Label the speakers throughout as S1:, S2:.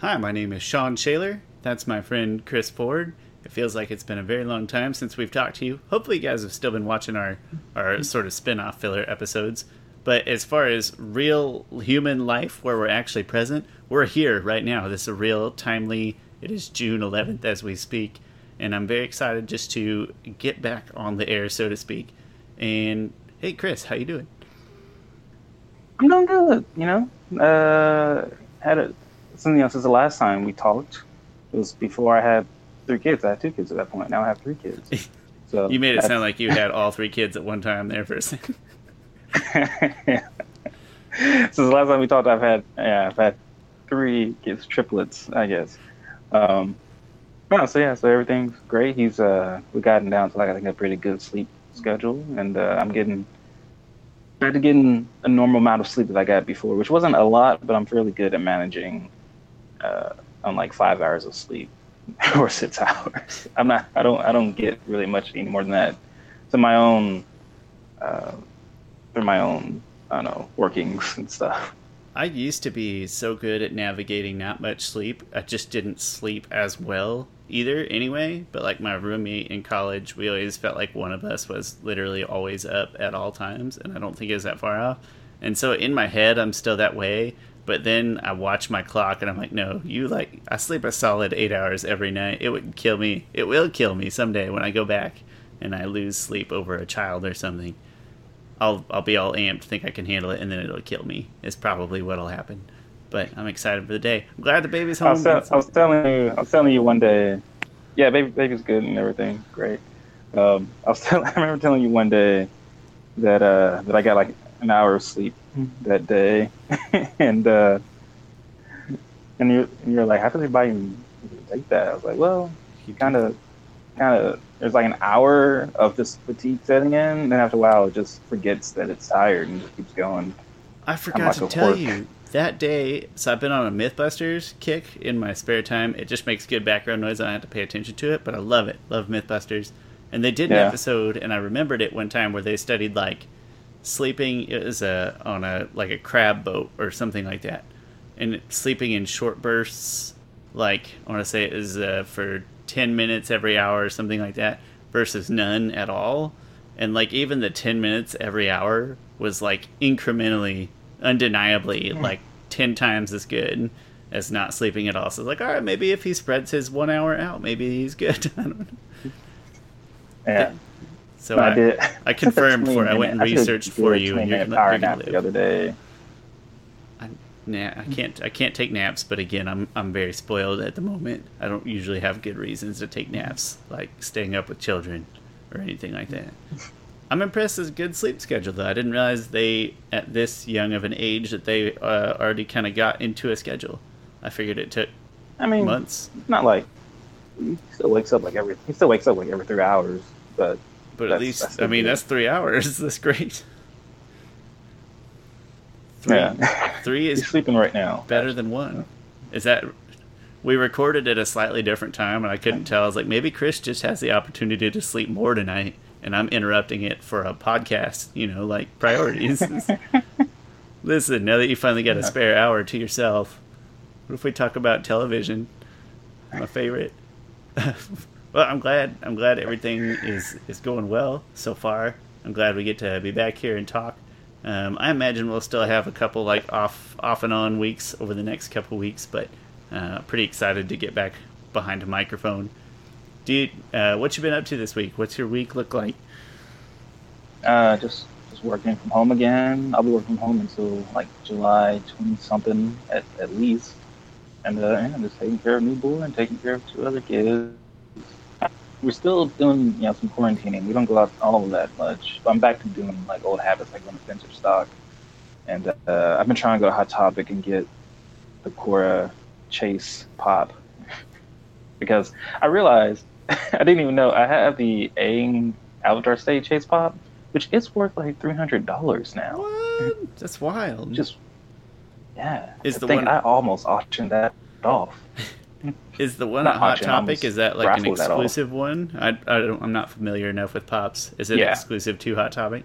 S1: Hi, my name is Sean Shaler. That's my friend Chris Ford. It feels like it's been a very long time since we've talked to you. Hopefully, you guys have still been watching our, our sort of spin off filler episodes. But as far as real human life where we're actually present, we're here right now. This is a real timely, it is June 11th as we speak. And I'm very excited just to get back on the air, so to speak. And hey, Chris, how you doing?
S2: I'm doing good. You know, uh, had a something else since the last time we talked. It was before I had three kids. I had two kids at that point. Now I have three kids.
S1: So you made it sound like you had all three kids at one time there for a second.
S2: yeah. Since the last time we talked, I've had yeah, I've had three kids, triplets, I guess. Um, no, so yeah, so everything's great. He's uh, we gotten down to like I think a pretty good sleep schedule, and uh, I'm getting back to getting a normal amount of sleep that I got before, which wasn't a lot, but I'm fairly good at managing uh, on like five hours of sleep or six hours. I'm not. I don't. I don't get really much any more than that. So my own, uh, for my own, I don't know, workings and stuff.
S1: I used to be so good at navigating not much sleep. I just didn't sleep as well either anyway. But like my roommate in college, we always felt like one of us was literally always up at all times. And I don't think it was that far off. And so in my head, I'm still that way. But then I watch my clock and I'm like, no, you like, I sleep a solid eight hours every night. It would kill me. It will kill me someday when I go back and I lose sleep over a child or something. I'll I'll be all amped, think I can handle it, and then it'll kill me. Is probably what'll happen. But I'm excited for the day. I'm glad the baby's home.
S2: I was, I was telling you, I was telling you one day. Yeah, baby, baby's good and everything, great. Um, I was telling, I remember telling you one day that uh, that I got like an hour of sleep that day, and uh, and you and you're like, how does anybody even take that? I was like, well, you kind of kind of there's like an hour of just fatigue setting in, and then after a while, it just forgets that it's tired and just keeps going.
S1: I forgot to tell you that day. So I've been on a MythBusters kick in my spare time. It just makes good background noise. and I don't have to pay attention to it, but I love it. Love MythBusters. And they did an yeah. episode, and I remembered it one time where they studied like sleeping. is a on a like a crab boat or something like that, and sleeping in short bursts. Like I want to say it is uh, for 10 minutes every hour or something like that versus none at all. And like even the 10 minutes every hour was like incrementally, undeniably mm. like 10 times as good as not sleeping at all. So it's like, all right, maybe if he spreads his one hour out, maybe he's good. I don't know.
S2: Yeah.
S1: So no, I, I, did. I confirmed for I went and researched for you, and you're,
S2: power nap the other day.
S1: Nah, I can't. I can't take naps. But again, I'm I'm very spoiled at the moment. I don't usually have good reasons to take naps, like staying up with children or anything like that. I'm impressed with good sleep schedule though. I didn't realize they at this young of an age that they uh, already kind of got into a schedule. I figured it took.
S2: I mean, months. Not like he still wakes up like every. He still wakes up like every three hours, but.
S1: But at least, I mean, that's three hours. That's great. Three, yeah. three is
S2: He's sleeping right now.
S1: Better than one. Is that? We recorded at a slightly different time, and I couldn't tell. I was like, maybe Chris just has the opportunity to sleep more tonight, and I'm interrupting it for a podcast. You know, like priorities. Listen, now that you finally got a spare hour to yourself, what if we talk about television? My favorite. Well, I'm glad. I'm glad everything is is going well so far. I'm glad we get to be back here and talk um, I imagine we'll still have a couple like off off and on weeks over the next couple weeks, but uh, pretty excited to get back behind a microphone. You, uh, what you been up to this week? What's your week look like?
S2: Uh, just just working from home again. I'll be working from home until like July twenty something at, at least, and uh, yeah, just taking care of newborn and taking care of two other kids we're still doing you know some quarantining. We don't go out all that much. But I'm back to doing like old habits, like going to Spencer Stock, and uh, I've been trying to go to Hot Topic and get the Korra Chase pop because I realized I didn't even know I have the Aang Avatar State Chase pop, which is worth like three hundred dollars now.
S1: What? That's wild.
S2: Just yeah.
S1: Is
S2: I
S1: the one
S2: I almost auctioned that off.
S1: Is the one at Hot Topic is that like an exclusive one? I, I don't, I'm not familiar enough with Pops. Is it yeah. exclusive to Hot Topic?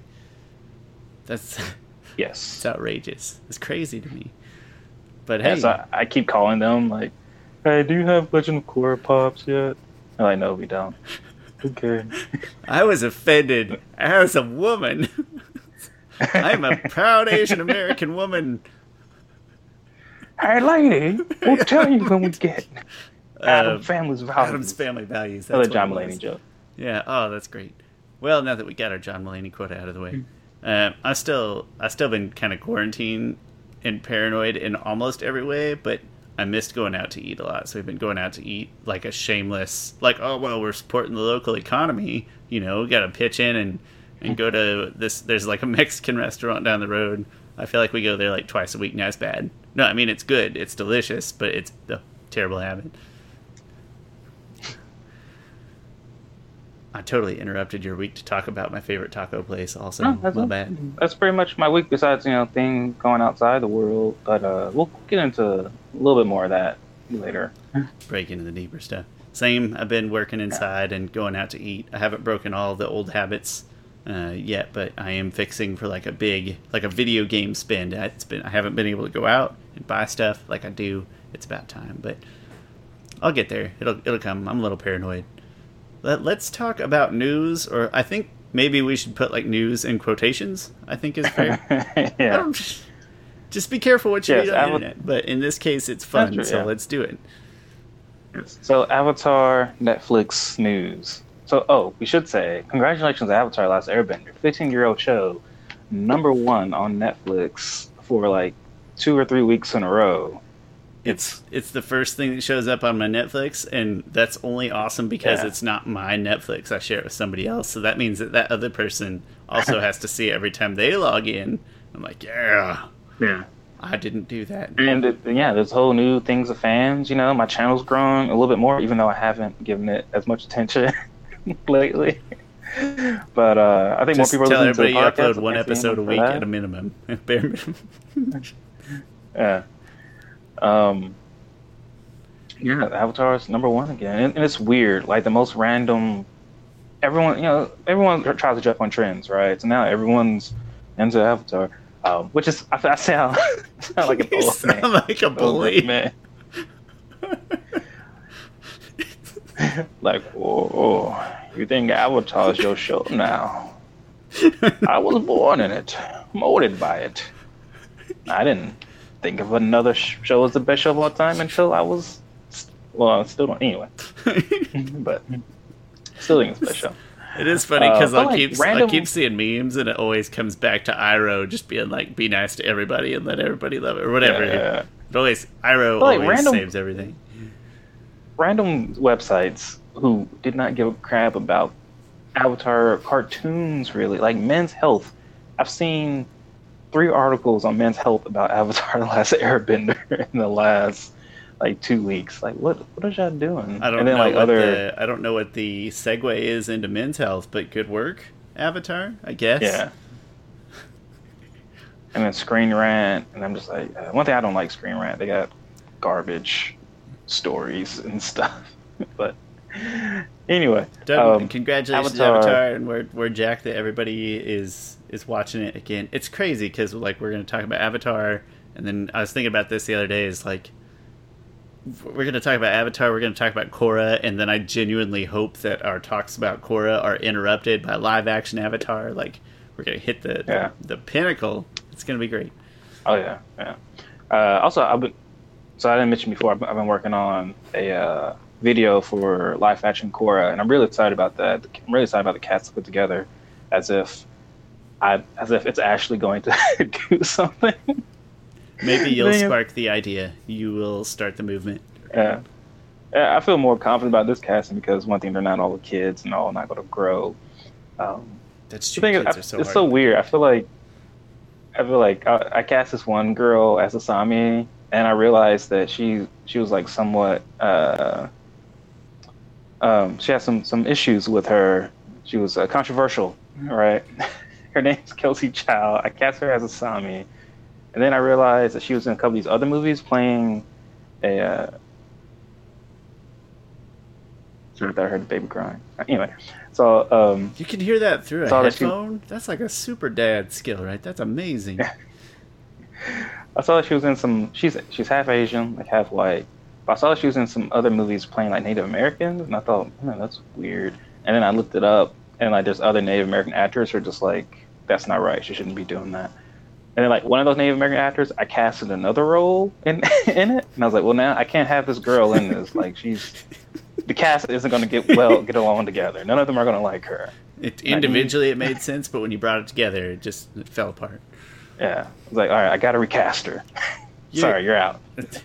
S1: That's
S2: yes.
S1: It's outrageous. It's crazy to me. But hey,
S2: yeah, so I, I, keep calling them like Hey, do you have Legend of Korra pops yet? Oh, I know we don't. Okay.
S1: I was offended as a woman. I'm a proud Asian American woman.
S2: Hey, lady, we'll tell you when we get Adam uh, Family's
S1: values. Addams Family Values.
S2: That's Another John Mulaney joke.
S1: Yeah. Oh, that's great. Well, now that we got our John Mulaney quote out of the way, hmm. uh, I still I still been kind of quarantined and paranoid in almost every way, but I missed going out to eat a lot. So we've been going out to eat like a shameless, like oh well, we're supporting the local economy. You know, we got to pitch in and and go to this. There's like a Mexican restaurant down the road. I feel like we go there like twice a week. Now it's bad. No, I mean it's good. It's delicious, but it's a terrible habit. I totally interrupted your week to talk about my favorite taco place. Also, no, that's my bad.
S2: That's pretty much my week. Besides, you know, things going outside the world, but uh, we'll get into a little bit more of that later.
S1: Break into the deeper stuff. Same. I've been working inside and going out to eat. I haven't broken all the old habits uh, yet, but I am fixing for like a big, like a video game spend. It's been I haven't been able to go out and buy stuff like I do. It's about time, but I'll get there. It'll it'll come. I'm a little paranoid. Let, let's talk about news, or I think maybe we should put like news in quotations. I think is fair. yeah. Just be careful what you yes, read on internet. But in this case, it's fun, true, so yeah. let's do it.
S2: So Avatar Netflix news. So, oh, we should say, congratulations, Avatar: Last Airbender, 15-year-old show, number one on Netflix for like two or three weeks in a row.
S1: It's it's the first thing that shows up on my Netflix, and that's only awesome because yeah. it's not my Netflix. I share it with somebody else, so that means that that other person also has to see it every time they log in. I'm like, yeah,
S2: yeah.
S1: I didn't do that.
S2: And it, yeah, there's whole new things of fans. You know, my channel's grown a little bit more, even though I haven't given it as much attention. lately. But uh, I think
S1: Just
S2: more
S1: people tell everybody you upload one episode a week at a minimum, bare
S2: minimum. yeah. Um. Yeah, Avatar's number one again, and, and, it's weird. Like the most random. Everyone, you know, everyone tries to jump on trends, right? So now everyone's into Avatar, um, which is I, I sound, sound like an old man.
S1: like a bully, man.
S2: like, oh, oh, you think Avatar's your show now? I was born in it, molded by it. I didn't think of another show as the best show of all time until I was, well, I still don't anyway. but still think it's the best show.
S1: It is funny because uh, I'll like keep random... I keep seeing memes and it always comes back to Iroh just being like, "Be nice to everybody and let everybody love it" or whatever. Yeah. It always Iroh like always random... saves everything
S2: random websites who did not give a crap about Avatar cartoons, really, like Men's Health. I've seen three articles on Men's Health about Avatar: The Last Airbender in the last like two weeks. Like, what what are y'all doing?
S1: I don't and then, know like, what other... the I don't know what the segue is into Men's Health, but good work, Avatar. I guess.
S2: Yeah. And then Screen Rant, and I'm just like, uh, one thing I don't like Screen Rant. They got garbage stories and stuff. but anyway,
S1: um, congratulations, Avatar. Avatar, and we're we're jacked that everybody is is watching it again. It's crazy because like we're going to talk about Avatar, and then I was thinking about this the other day. Is like we're going to talk about Avatar, we're going to talk about Korra, and then I genuinely hope that our talks about Korra are interrupted by live action Avatar. Like we're going to hit the, yeah. the, the pinnacle. It's going to be great.
S2: Oh yeah, yeah. Uh, also, I've been so I didn't mention before. I've been working on a uh, video for live action Korra, and I'm really excited about that. I'm really excited about the cast put together, as if I, as if it's actually going to do something.
S1: Maybe you'll spark the idea. You will start the movement.
S2: Yeah. I feel more confident about this casting because one thing, they're not all the kids and all not going to grow. Um,
S1: That's true. Kids
S2: I,
S1: are so
S2: it's so weird. I feel like I feel like I, I cast this one girl as Asami, and I realized that she she was like somewhat uh, um, she had some some issues with her. She was uh, controversial, right? her name's Kelsey Chow. I cast her as Asami, and then I realized that she was in a couple of these other movies playing a. Uh, Sorry, I heard the baby crying. Anyway, so um,
S1: you can hear that through a headphone. That she, That's like a super dad skill, right? That's amazing.
S2: I saw that she was in some. She's she's half Asian, like half white, But I saw that she was in some other movies playing like Native Americans, and I thought, man, that's weird. And then I looked it up, and like there's other Native American actors who are just like, that's not right. She shouldn't be doing that. And then like one of those Native American actors, I casted another role in in it, and I was like, well, now I can't have this girl in this. Like she's the cast isn't going to get well get along together. None of them are going to like her.
S1: It, individually, it made sense, but when you brought it together, it just it fell apart.
S2: Yeah, I was like, all right, I got to recast her. Sorry, you're out.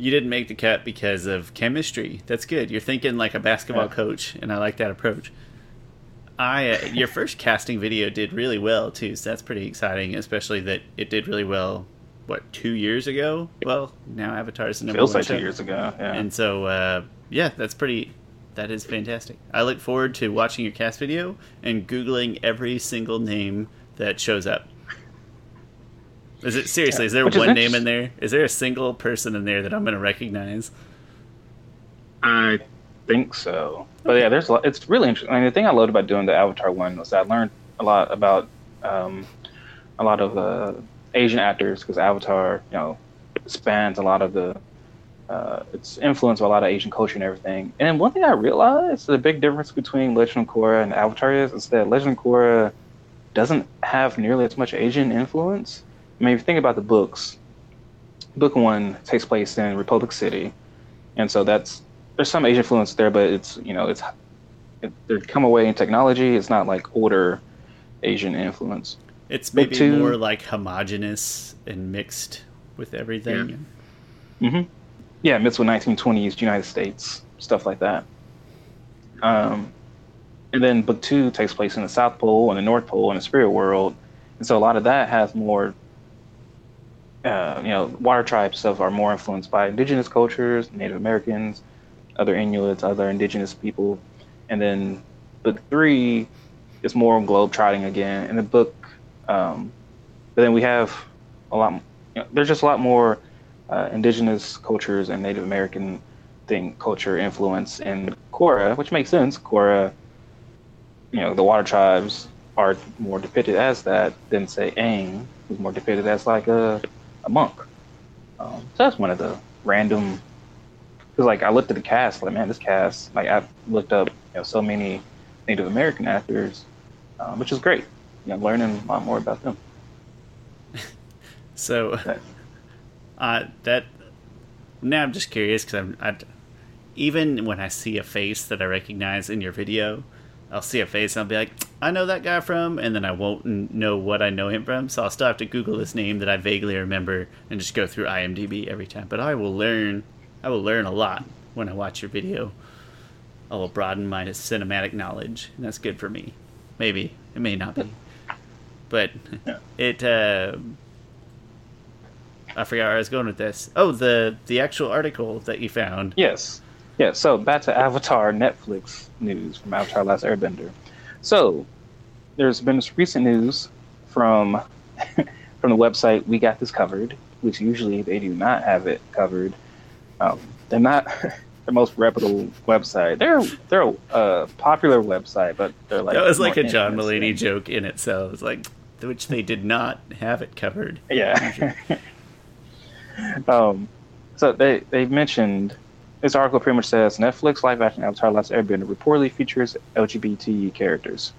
S1: You didn't make the cut because of chemistry. That's good. You're thinking like a basketball yeah. coach, and I like that approach. I uh, your first casting video did really well too, so that's pretty exciting. Especially that it did really well. What two years ago? Well, now Avatar's the number
S2: Feels
S1: one
S2: like
S1: show.
S2: two years ago. Yeah.
S1: And so, uh, yeah, that's pretty. That is fantastic. I look forward to watching your cast video and googling every single name that shows up. Is it seriously? Yeah. Is there Which one is name in there? Is there a single person in there that I'm going to recognize?
S2: I think so. But yeah, there's a lot, it's really interesting. I mean, the thing I loved about doing the Avatar one was I learned a lot about um, a lot of uh, Asian actors because Avatar, you know, spans a lot of the uh, it's influenced by a lot of Asian culture and everything. And one thing I realized the big difference between Legend of Korra and Avatar is, is that Legend of Korra doesn't have nearly as much Asian influence. I mean, if you think about the books, book one takes place in Republic City, and so that's there's some Asian influence there, but it's you know it's it, they come away in technology. It's not like older Asian influence.
S1: It's maybe two, more like homogenous and mixed with everything.
S2: Yeah. Mm-hmm. Yeah, mixed with 1920s United States stuff like that. Um, and then book two takes place in the South Pole and the North Pole and the spirit world, and so a lot of that has more uh, you know, water tribe stuff are more influenced by indigenous cultures, Native Americans, other Inuits, other indigenous people. And then book three is more globe trotting again. In the book, um, but then we have a lot, you know, there's just a lot more uh, indigenous cultures and Native American thing culture influence in Korra, which makes sense. Korra, you know, the water tribes are more depicted as that than say Aang, who's more depicted as like a a monk. Um, so that's one of the random. Because like I looked at the cast, like man, this cast. Like I've looked up, you know, so many Native American actors, um, which is great. You know, learning a lot more about them.
S1: so, uh, that now I'm just curious because I'm I, even when I see a face that I recognize in your video, I'll see a face and I'll be like, I know that guy from, and then I won't know what I know him from. So I'll still have to Google this name that I vaguely remember and just go through IMDb every time. But I will learn, I will learn a lot when I watch your video. I will broaden my cinematic knowledge, and that's good for me. Maybe it may not be, but it. Uh, I forgot where I was going with this. Oh, the the actual article that you found.
S2: Yes. Yeah, so back to Avatar Netflix news from Avatar Last Airbender. So there's been this recent news from from the website We Got This Covered, which usually they do not have it covered. Um, they're not the most reputable website. They're they're a popular website, but they're like
S1: that was like a John Mulaney joke in itself. It's like which they did not have it covered.
S2: Yeah. um, so they they mentioned this article pretty much says Netflix live action Avatar Last Airbender reportedly features LGBT characters.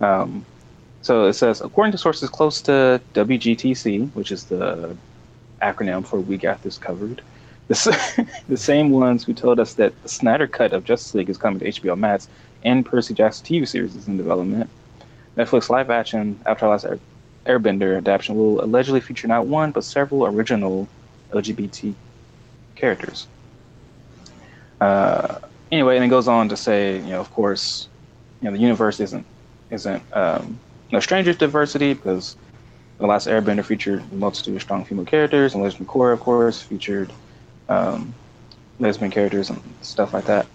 S2: Um, so it says, according to sources close to WGTC, which is the acronym for We Got This Covered, the, the same ones who told us that the Snyder Cut of Justice League is coming to HBO Max and Percy Jackson TV series is in development. Netflix live action Avatar Last Airbender adaptation will allegedly feature not one but several original LGBT characters. Uh, anyway, and it goes on to say, you know, of course, you know, the universe isn't isn't um, no stranger to diversity because the last Airbender featured a multitude of strong female characters, and Legend of Korra, of course, featured um, lesbian characters and stuff like that.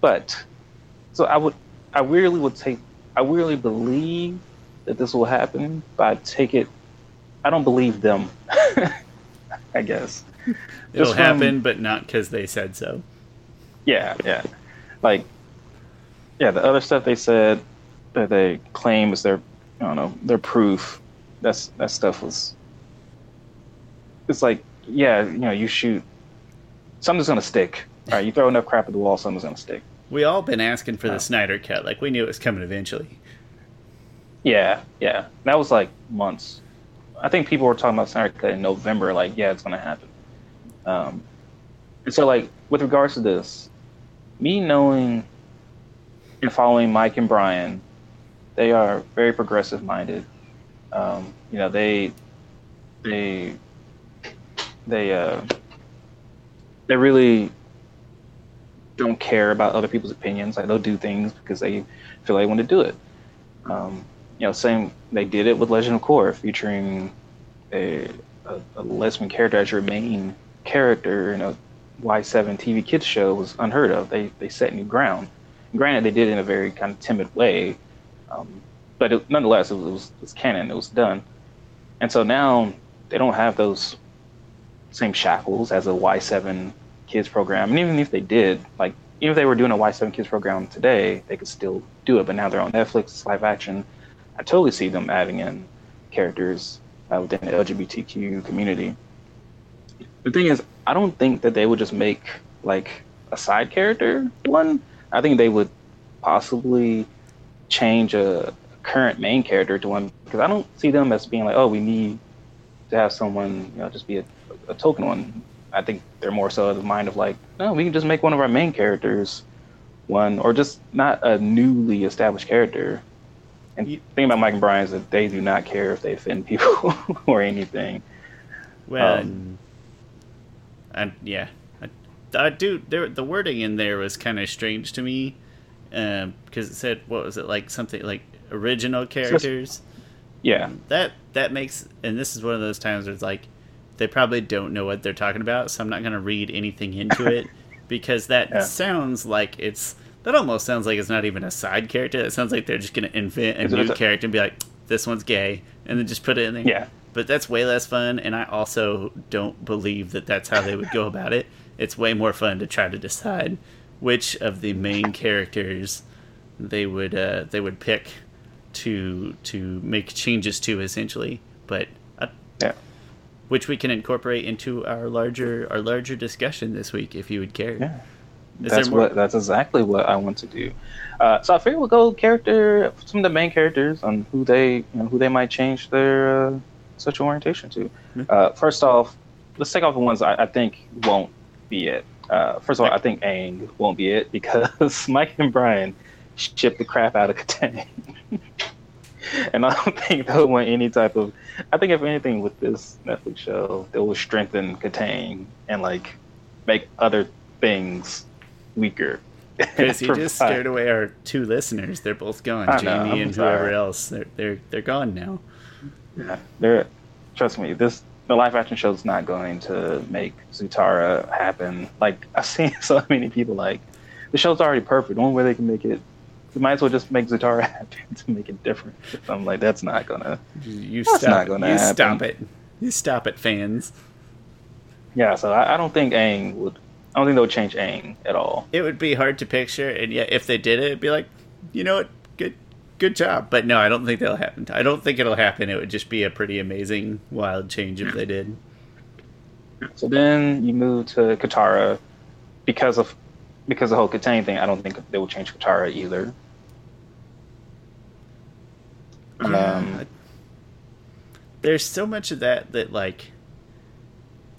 S2: But so I would, I really would take, I really believe that this will happen, but I take it, I don't believe them. I guess.
S1: It'll from, happen, but not because they said so.
S2: Yeah, yeah. Like, yeah, the other stuff they said that they claim is their, I don't know, their proof. That's that stuff was. It's like, yeah, you know, you shoot something's gonna stick. All right, you throw enough crap at the wall, something's gonna stick.
S1: We all been asking for the Snyder cut. Like we knew it was coming eventually.
S2: Yeah, yeah. That was like months. I think people were talking about Snyder cut in November. Like, yeah, it's gonna happen. Um, and so, like, with regards to this, me knowing and following Mike and Bryan, they are very progressive minded. Um, you know, they they they uh, they really don't care about other people's opinions. Like they'll do things because they feel they want to do it. Um, you know, same they did it with Legend of Korra, featuring a, a, a lesbian character as your main character in a Y7 TV kids show was unheard of. They they set new ground. And granted, they did it in a very kind of timid way, um, but it, nonetheless, it was, it was, it was canon. It was done, and so now they don't have those same shackles as a Y7 kids program. And even if they did, like even if they were doing a Y7 kids program today, they could still do it. But now they're on Netflix, it's live action. I totally see them adding in characters uh, within the LGBTQ community. The thing is, I don't think that they would just make like a side character one. I think they would possibly change a current main character to one because I don't see them as being like, oh, we need to have someone, you know, just be a, a token one. I think they're more so of the mind of like, no, we can just make one of our main characters one, or just not a newly established character. And the thing about Mike and Bryan is that they do not care if they offend people or anything.
S1: Well, um, and yeah, I, I do. There, the wording in there was kind of strange to me because um, it said what was it like something like original characters.
S2: Yeah,
S1: that that makes and this is one of those times where it's like they probably don't know what they're talking about, so I'm not going to read anything into it because that yeah. sounds like it's that almost sounds like it's not even a side character. It sounds like they're just going to invent a new character and be like, "This one's gay," and then just put it in there.
S2: Yeah.
S1: But that's way less fun, and I also don't believe that that's how they would go about it. It's way more fun to try to decide which of the main characters they would uh, they would pick to to make changes to essentially. But uh,
S2: yeah,
S1: which we can incorporate into our larger our larger discussion this week if you would care.
S2: Yeah. Is that's what that's exactly what I want to do. Uh, so I figure we'll go character some of the main characters on who they you know, who they might change their uh, sexual orientation to. Mm-hmm. Uh, first off, let's take off the ones I, I think won't be it. Uh, first of all, I think Aang won't be it because Mike and Bryan shipped the crap out of Kataang. and I don't think they'll want any type of. I think if anything with this Netflix show, they will strengthen Kataang and like make other things weaker.
S1: Because you just scared away our two listeners. They're both gone. Jamie and whoever else. They're they're they're gone now.
S2: Yeah, they're. Trust me, this the live action show is not going to make Zutara happen. Like I've seen so many people like the show's already perfect. The only way they can make it you might as well just make Zutara happen to make it different. I'm like, that's not gonna.
S1: You that's stop. Not gonna you happen. stop it. You stop it, fans.
S2: Yeah, so I, I, don't think Aang would. I don't think they would change Aang at all.
S1: It would be hard to picture, and yet if they did it, it'd be like, you know what, good, good job. But no, I don't think that'll happen. I don't think it'll happen. It would just be a pretty amazing, wild change if they did.
S2: So then you move to Katara because of because the whole Kataang thing. I don't think they will change Katara either.
S1: Um, there's so much of that that like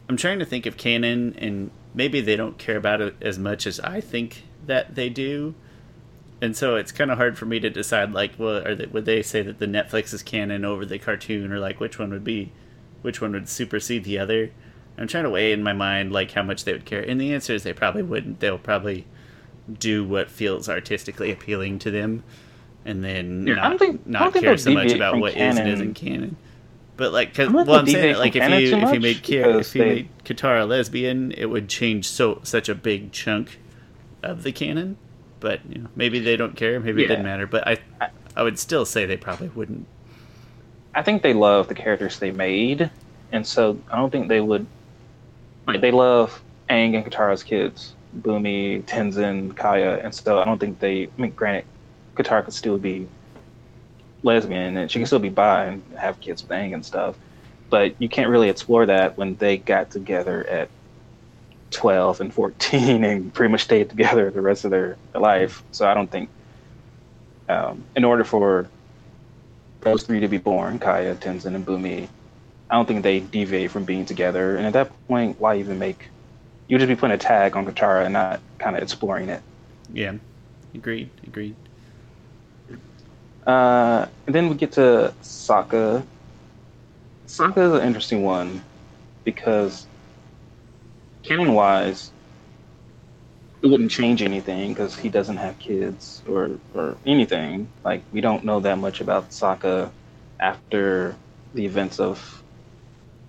S1: I'm trying to think of canon, and maybe they don't care about it as much as I think that they do, and so it's kind of hard for me to decide like, well, are they, would they say that the Netflix is canon over the cartoon, or like which one would be, which one would supersede the other? I'm trying to weigh in my mind like how much they would care, and the answer is they probably wouldn't. They'll probably do what feels artistically appealing to them and then yeah, not, think, not care so much about what canon. is and isn't canon. But like, cause, well, I'm saying like if you if you made Kiara, if you they... made Katara lesbian, it would change so such a big chunk of the canon. But you know, maybe they don't care. Maybe yeah. it didn't matter. But I, I would still say they probably wouldn't.
S2: I think they love the characters they made, and so I don't think they would. Like they love Aang and Katara's kids, Bumi, Tenzin, Kya, and so I don't think they. I mean, granted, Katara could still be lesbian and she can still be bi and have kids with Aang and stuff. But you can't really explore that when they got together at 12 and 14 and pretty much stayed together the rest of their life. So I don't think, um, in order for those three to be born, Kya, Tenzin, and Bumi, I don't think they deviate from being together. And at that point, why even make? You just be putting a tag on Katara and not kind of exploring it.
S1: Yeah, agreed. Agreed.
S2: Uh, and then we get to Sokka. Sokka is an interesting one because canon wise, it wouldn't change anything because he doesn't have kids or, or anything. Like, we don't know that much about Sokka after the events of,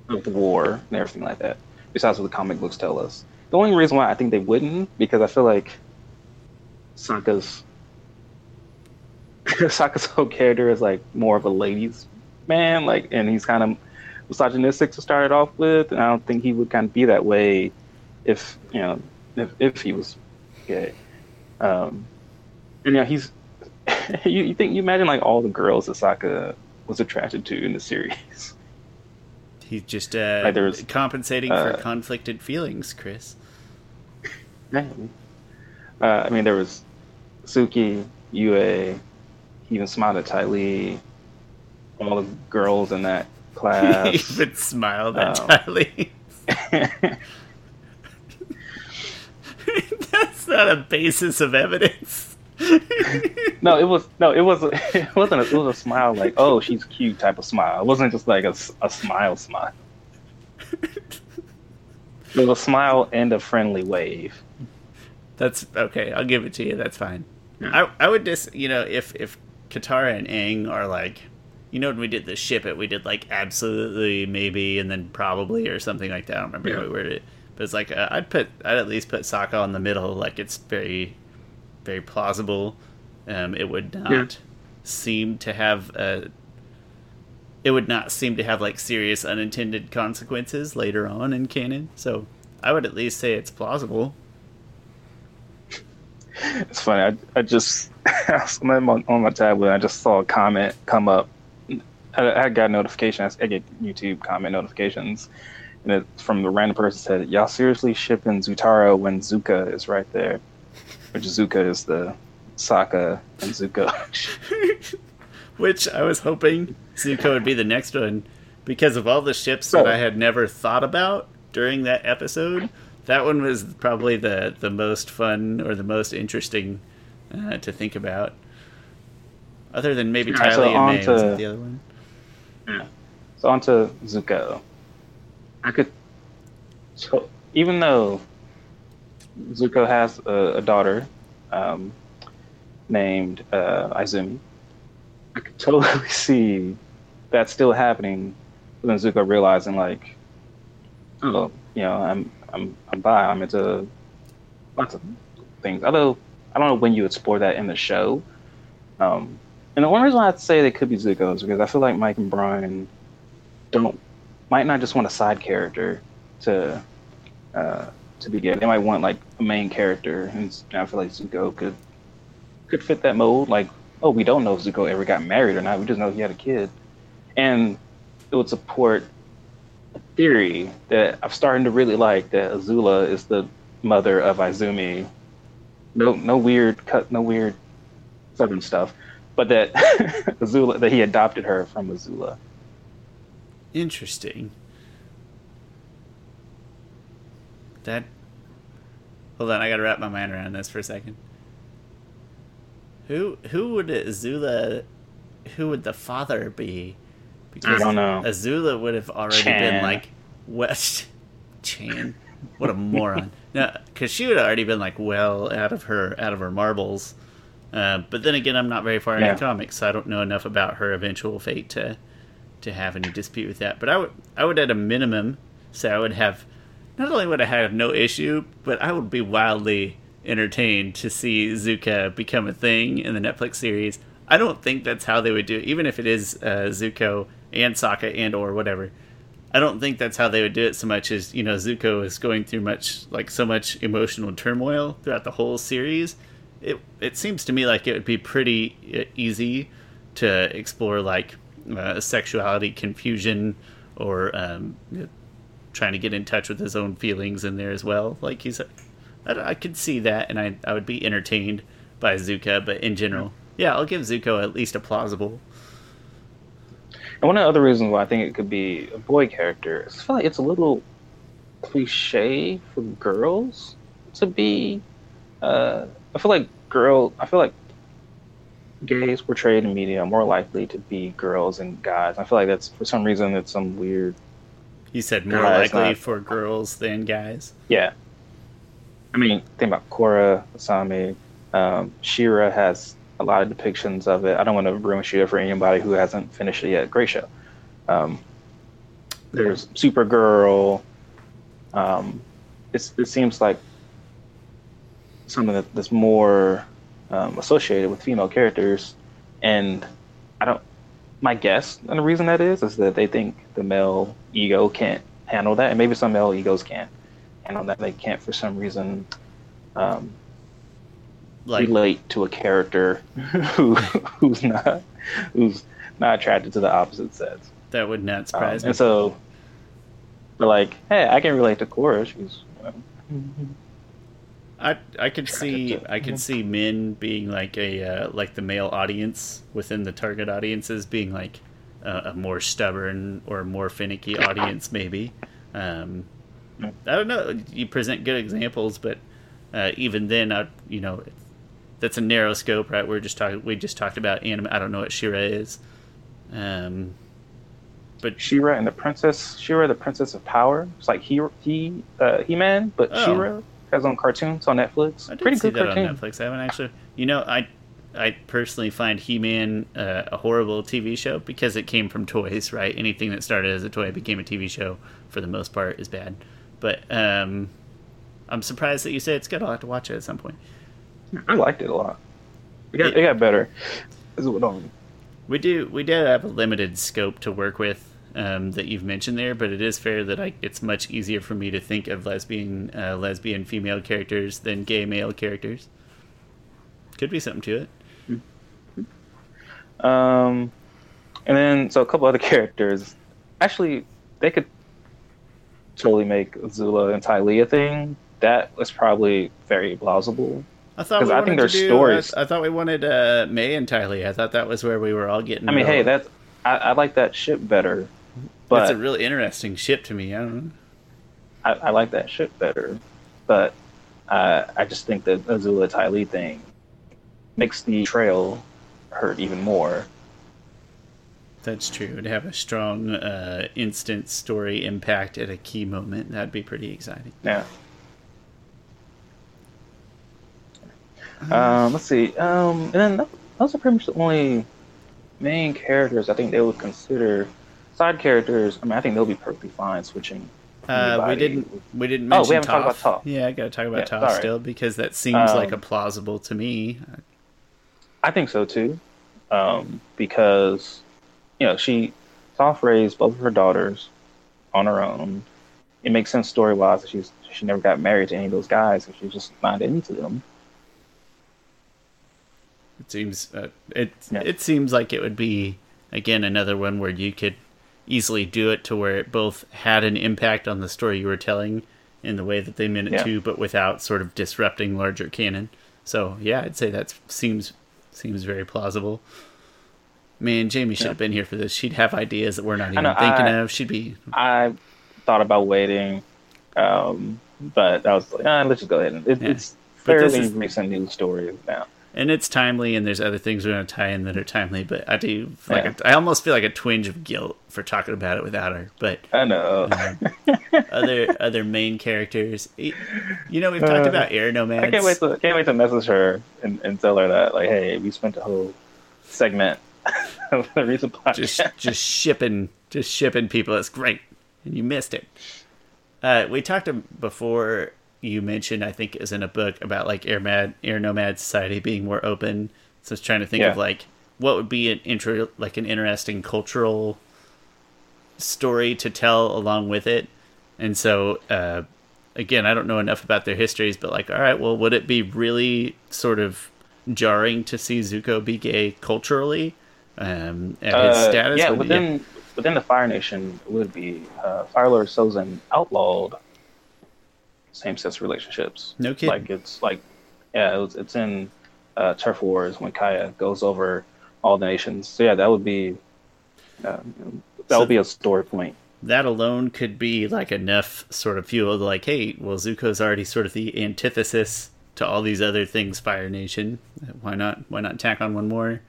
S2: of the war and everything like that, besides what the comic books tell us. The only reason why I think they wouldn't, because I feel like Sokka's Sokka's whole character is like more of a ladies man, like, and he's kind of misogynistic to start it off with, and I don't think he would kind of be that way if you know if if he was gay. Um, and yeah, he's you, you think you imagine like all the girls that was attracted to in the series.
S1: He's just uh, like was, compensating uh, for conflicted feelings, Chris.
S2: Yeah. Uh, I mean, there was Suki, Yue, he even smiled at Lee, all the girls in that class.
S1: even smiled at um. That's not a basis of evidence.
S2: no, it was no, it was it wasn't. A, it was a smile like, oh, she's cute type of smile. It wasn't just like a, a smile smile. It was a smile and a friendly wave.
S1: That's okay. I'll give it to you. That's fine. Yeah. I I would just you know if if Katara and Aang are like you know when we did the ship it we did like absolutely maybe and then probably or something like that. I don't remember yeah. how we worded it. But it's like uh, I'd put I'd at least put Sokka in the middle. Like it's very very plausible. Um, it would not yeah. seem to have a. It would not seem to have like serious unintended consequences later on in canon. So I would at least say it's plausible.
S2: It's funny. I, I just I'm on my tablet. I just saw a comment come up. I, I got notifications. I get YouTube comment notifications, and it, from the random person said, "Y'all seriously shipping Zutara when Zuko is right there?" Which Zuko is the Sokka and Zuko.
S1: Which I was hoping Zuko would be the next one because of all the ships so, that I had never thought about during that episode. That one was probably the the most fun or the most interesting uh, to think about. Other than maybe Ty Lee so and Mai to, was the other one.
S2: Yeah. So on to Zuko. I could, so even though Zuko has a, a daughter um, named uh, Izumi, I could totally see that still happening. But then Zuko realizing like, oh, you know, I'm I'm I'm bi. I'm into lots of things. Although I don't know when you explore that in the show. Um, and the one reason I'd say they could be Zuko is because I feel like Mike and Bryan don't might not just want a side character to uh, to begin. They might want like a main character, and I feel like Zuko could could fit that mold. Like, oh, we don't know if Zuko ever got married or not. We just know he had a kid, and it would support a theory that I'm starting to really like that Azula is the mother of Izumi. No, no weird cut, no weird southern stuff, but that Azula that he adopted her from Azula.
S1: Interesting. That. Hold on, I gotta wrap my mind around this for a second. Who who would Azula? Who would the father be?
S2: Because I don't know.
S1: Azula would have already Chan. been like West Chan. What a moron! No, because she would have already been like well out of her out of her marbles. Uh, but then again, I'm not very far yeah. into comics, so I don't know enough about her eventual fate to to have any dispute with that. But I would I would at a minimum say I would have not only would I have no issue, but I would be wildly entertained to see Zuko become a thing in the Netflix series. I don't think that's how they would do it, even if it is uh, Zuko and Sokka and or whatever. I don't think that's how they would do it so much as you know Zuko is going through much like so much emotional turmoil throughout the whole series. It it seems to me like it would be pretty uh, easy to explore like uh, sexuality confusion or um, trying to get in touch with his own feelings in there as well. Like he's, I, I could see that, and I I would be entertained by Zuko, but in general, yeah, I'll give Zuko at least a plausible.
S2: And one of the other reasons why I think it could be a boy character is I feel like it's a little cliche for girls to be. Uh, I feel like girl. I feel like gays portrayed in media are more likely to be girls and guys. I feel like that's for some reason it's some weird.
S1: You said more likely not, for girls than guys.
S2: Yeah. I mean, think about Korra, Asami, um, She-Ra has a lot of depictions of it. I don't want to ruin She-Ra for anybody who hasn't finished it yet. Great show. Um, there's Supergirl. Um, it seems like something that, that's more um, associated with female characters, and I don't. My guess and the reason that is is that they think the male ego can't handle that, and maybe some male egos can't handle that. They can't for some reason um, like, relate to a character who who's not who's not attracted to the opposite sex.
S1: That would not surprise
S2: um, me. And so, like, hey, I can relate to Korra. She's.
S1: I I could see I could see men being like a uh, like the male audience within the target audiences being like a, a more stubborn or more finicky audience maybe. Um, I don't know. You present good examples, but uh, even then, I you know that's a narrow scope, right? We're just talking. We just talked about anime. I don't know what She-Ra is. Um, but
S2: She-Ra and the princess, She-Ra, the princess of power. It's like he he uh, He Man, but oh. She-Ra has on cartoons on Netflix.
S1: I did Pretty see good that cartoon. on Netflix. I haven't actually. You know, I I personally find He Man uh, a horrible TV show because it came from toys, right? Anything that started as a toy became a TV show for the most part is bad. But um, I'm surprised that you say it's good. I'll have to watch it at some point.
S2: I liked it a lot. It got, it, it got better.
S1: We do we did have a limited scope to work with um, that you've mentioned there, but it is fair that I, it's much easier for me to think of lesbian uh, lesbian female characters than gay male characters. Could be something to it.
S2: Um, and then so a couple other characters. Actually, they could totally make Zula and Ty Lee a thing. That was probably very plausible.
S1: I thought we I think there's do, stories. I, I, thought we wanted uh, Mai and Ty Lee. I thought that was where we were all getting.
S2: I mean, hey, that's I, I, like that ship better. But
S1: it's a really interesting ship to me. I don't know.
S2: I, I like that ship better, but uh, I just think the Azula Ty Lee thing makes the trail hurt even more.
S1: That's true. To have a strong uh, instant story impact at a key moment, that'd be pretty exciting.
S2: Yeah. Um, let's see. Um, and then those are pretty much the only main characters I think they would consider. Side characters, I mean, I think they'll be perfectly fine switching.
S1: Uh, we didn't. We didn't mention. Oh, we haven't Toph. talked about Toph. Yeah, I got to talk about yeah, Toph sorry. still because that seems um, like a plausible to me.
S2: I think so too, um, because you know she Toph raised both of her daughters on her own. It makes sense story wise that she's she never got married to any of those guys, and she's just not into them.
S1: It seems uh, it yeah. it seems like it would be again another one where you could easily do it to where it both had an impact on the story you were telling in the way that they meant it yeah. to, but without sort of disrupting larger canon. So yeah, I'd say that seems seems very plausible. Man, Jamie should yeah. have been here for this. She'd have ideas that we're not even know, thinking I, of. She'd be.
S2: I thought about waiting, um, but I was like, ah, let's just go ahead and it, it's fairly is, recent news story now
S1: and it's timely and there's other things we're going to tie in that are timely but i do like yeah. a, I almost feel like a twinge of guilt for talking about it without her but
S2: i know.
S1: um, other other main characters. You know we've talked uh, about air nomads.
S2: I can't wait to can't wait to message her and, and tell her that like hey we spent a whole segment of the recent podcast.
S1: Just just shipping just shipping people. It's great. And you missed it. Uh, we talked before you mentioned, I think, is in a book about like air mad air nomad society being more open. So I was trying to think yeah. of like what would be an intro like an interesting cultural story to tell along with it. And so uh, again, I don't know enough about their histories, but like, all right, well, would it be really sort of jarring to see Zuko be gay culturally um, at his uh, status?
S2: Yeah, within within the Fire Nation would be uh, Fire Lord Sozin outlawed same-sex relationships.
S1: No kidding.
S2: Like it's like, yeah, it was, it's in uh, Turf Wars when Kya goes over all the nations. So yeah, that would be uh, that so would be a story point.
S1: That alone could be like enough sort of fuel. Like, hey, well, Zuko's already sort of the antithesis to all these other things. Fire Nation. Why not? Why not tack on one more?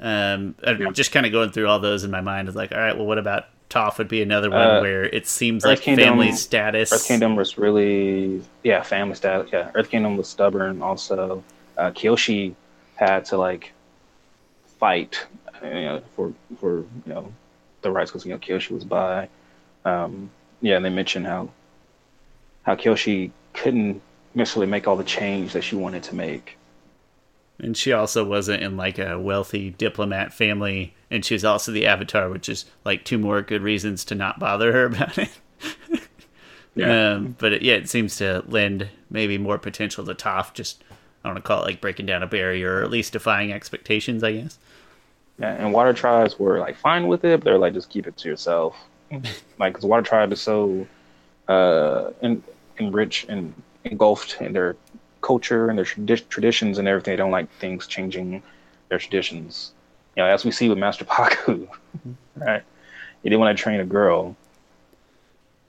S1: Um, yeah. just kind of going through all those in my mind is like, all right, well, what about Toph would be another one uh, where it seems Earth like Kingdom, family status.
S2: Earth Kingdom was really, yeah, family status. Yeah, Earth Kingdom was stubborn. Also, uh, Kyoshi had to like fight, you know, for for you know the rights because you know Kyoshi was by. Um, yeah, and they mentioned how how Kyoshi couldn't necessarily make all the change that she wanted to make.
S1: And she also wasn't in like a wealthy diplomat family, and she was also the Avatar, which is like two more good reasons to not bother her about it. yeah. Um, but it, yeah, it seems to lend maybe more potential to Toph. Just I don't want to call it like breaking down a barrier, or at least defying expectations, I guess.
S2: Yeah, and Water tribes were like fine with it, but they're like just keep it to yourself, like because Water tribe is so uh, en- enriched and engulfed in their culture and their traditions and everything. They don't like things changing their traditions. You know, as we see with Master Pakku, right? He didn't want to train a girl.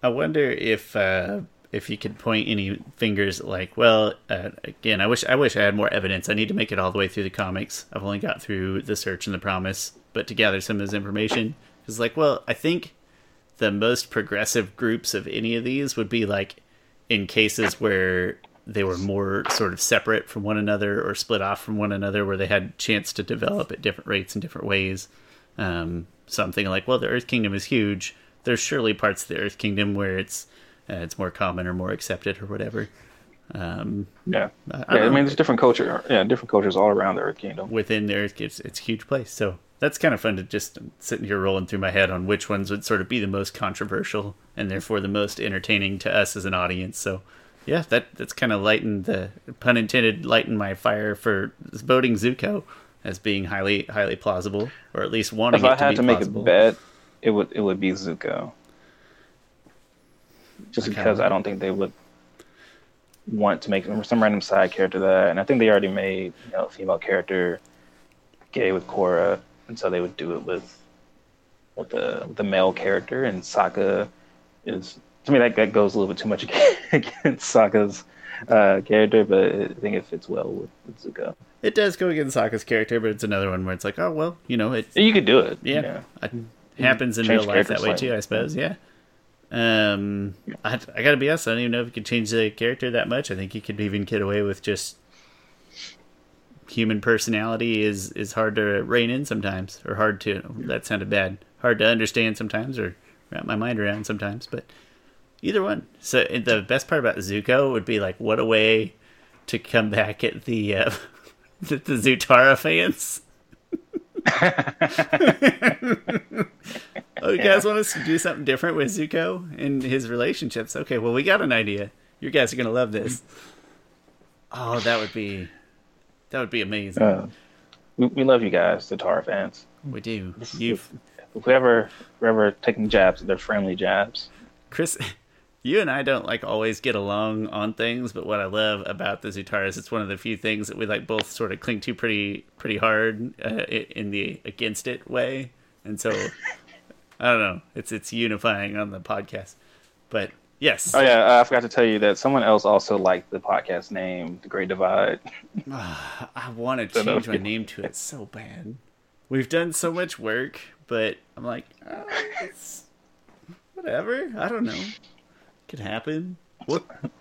S1: I wonder if uh, if you could point any fingers like, well, uh, again, I wish I wish I had more evidence. I need to make it all the way through the comics. I've only got through the search and the promise, but to gather some of this information is like, well, I think the most progressive groups of any of these would be like in cases where they were more sort of separate from one another or split off from one another, where they had chance to develop at different rates in different ways. Um, something like, well, the Earth Kingdom is huge. There's surely parts of the Earth Kingdom where it's uh, it's more common or more accepted or whatever. Um,
S2: yeah, I, I yeah. I mean, there's different culture. Yeah, different cultures all around the Earth Kingdom.
S1: Within the Earth, it's it's a huge place. So that's kind of fun to just sitting here rolling through my head on which ones would sort of be the most controversial and therefore the most entertaining to us as an audience. So yeah, that that's kind of lightened the pun intended lightened my fire for voting Zuko as being highly highly plausible, or at least wanting. If I had to, to make a bet,
S2: it would it would be Zuko. Just okay. because I don't think they would want to make some random side character that, and I think they already made you know a female character gay with Korra, and so they would do it with with the the male character, and Sokka is to me that, that goes a little bit too much against Sokka's uh, character, but I think it fits well with, with Zuko.
S1: It does go against Sokka's character, but it's another one where it's like, oh well, you know, it.
S2: You could do it.
S1: Yeah, yeah. it happens in real life that way too, I suppose. Yeah. Um, I, I gotta be honest. I don't even know if you could change the character that much. I think you could even get away with just human personality is is hard to rein in sometimes, or hard to. That sounded bad. Hard to understand sometimes, or wrap my mind around sometimes. But either one. So the best part about Zuko would be like, what a way to come back at the uh, the, the Zutara fans. oh, you guys want us to do something different with Zuko and his relationships? Okay, well, we got an idea. You guys are gonna love this. Oh, that would be that would be amazing. Uh,
S2: we, we love you guys, Zutara fans.
S1: We do. You've
S2: whoever whoever taking jabs, they're friendly jabs.
S1: Chris, you and I don't like always get along on things, but what I love about the Zutaras, it's one of the few things that we like both sort of cling to pretty pretty hard uh, in the against it way, and so I don't know, it's it's unifying on the podcast. But yes,
S2: oh yeah, I forgot to tell you that someone else also liked the podcast name, The Great Divide.
S1: I want to change my name to it so bad. We've done so much work, but I'm like, oh, it's whatever. I don't know could happen. What?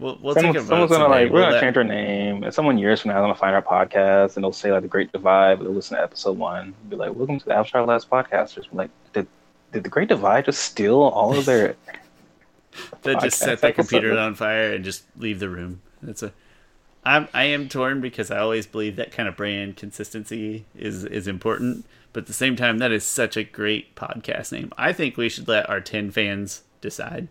S1: We'll, we'll
S2: Someone, someone's gonna like we're gonna change our name, and someone years from now is gonna find our podcast, and they'll say like the Great Divide. They'll listen to episode one, be like, "Welcome to the Avatar Last Podcasters." like, did did the Great Divide just steal all of their?
S1: they just set the computer on fire and just leave the room. That's a. I'm I am torn because I always believe that kind of brand consistency is is important, but at the same time, that is such a great podcast name. I think we should let our ten fans decide.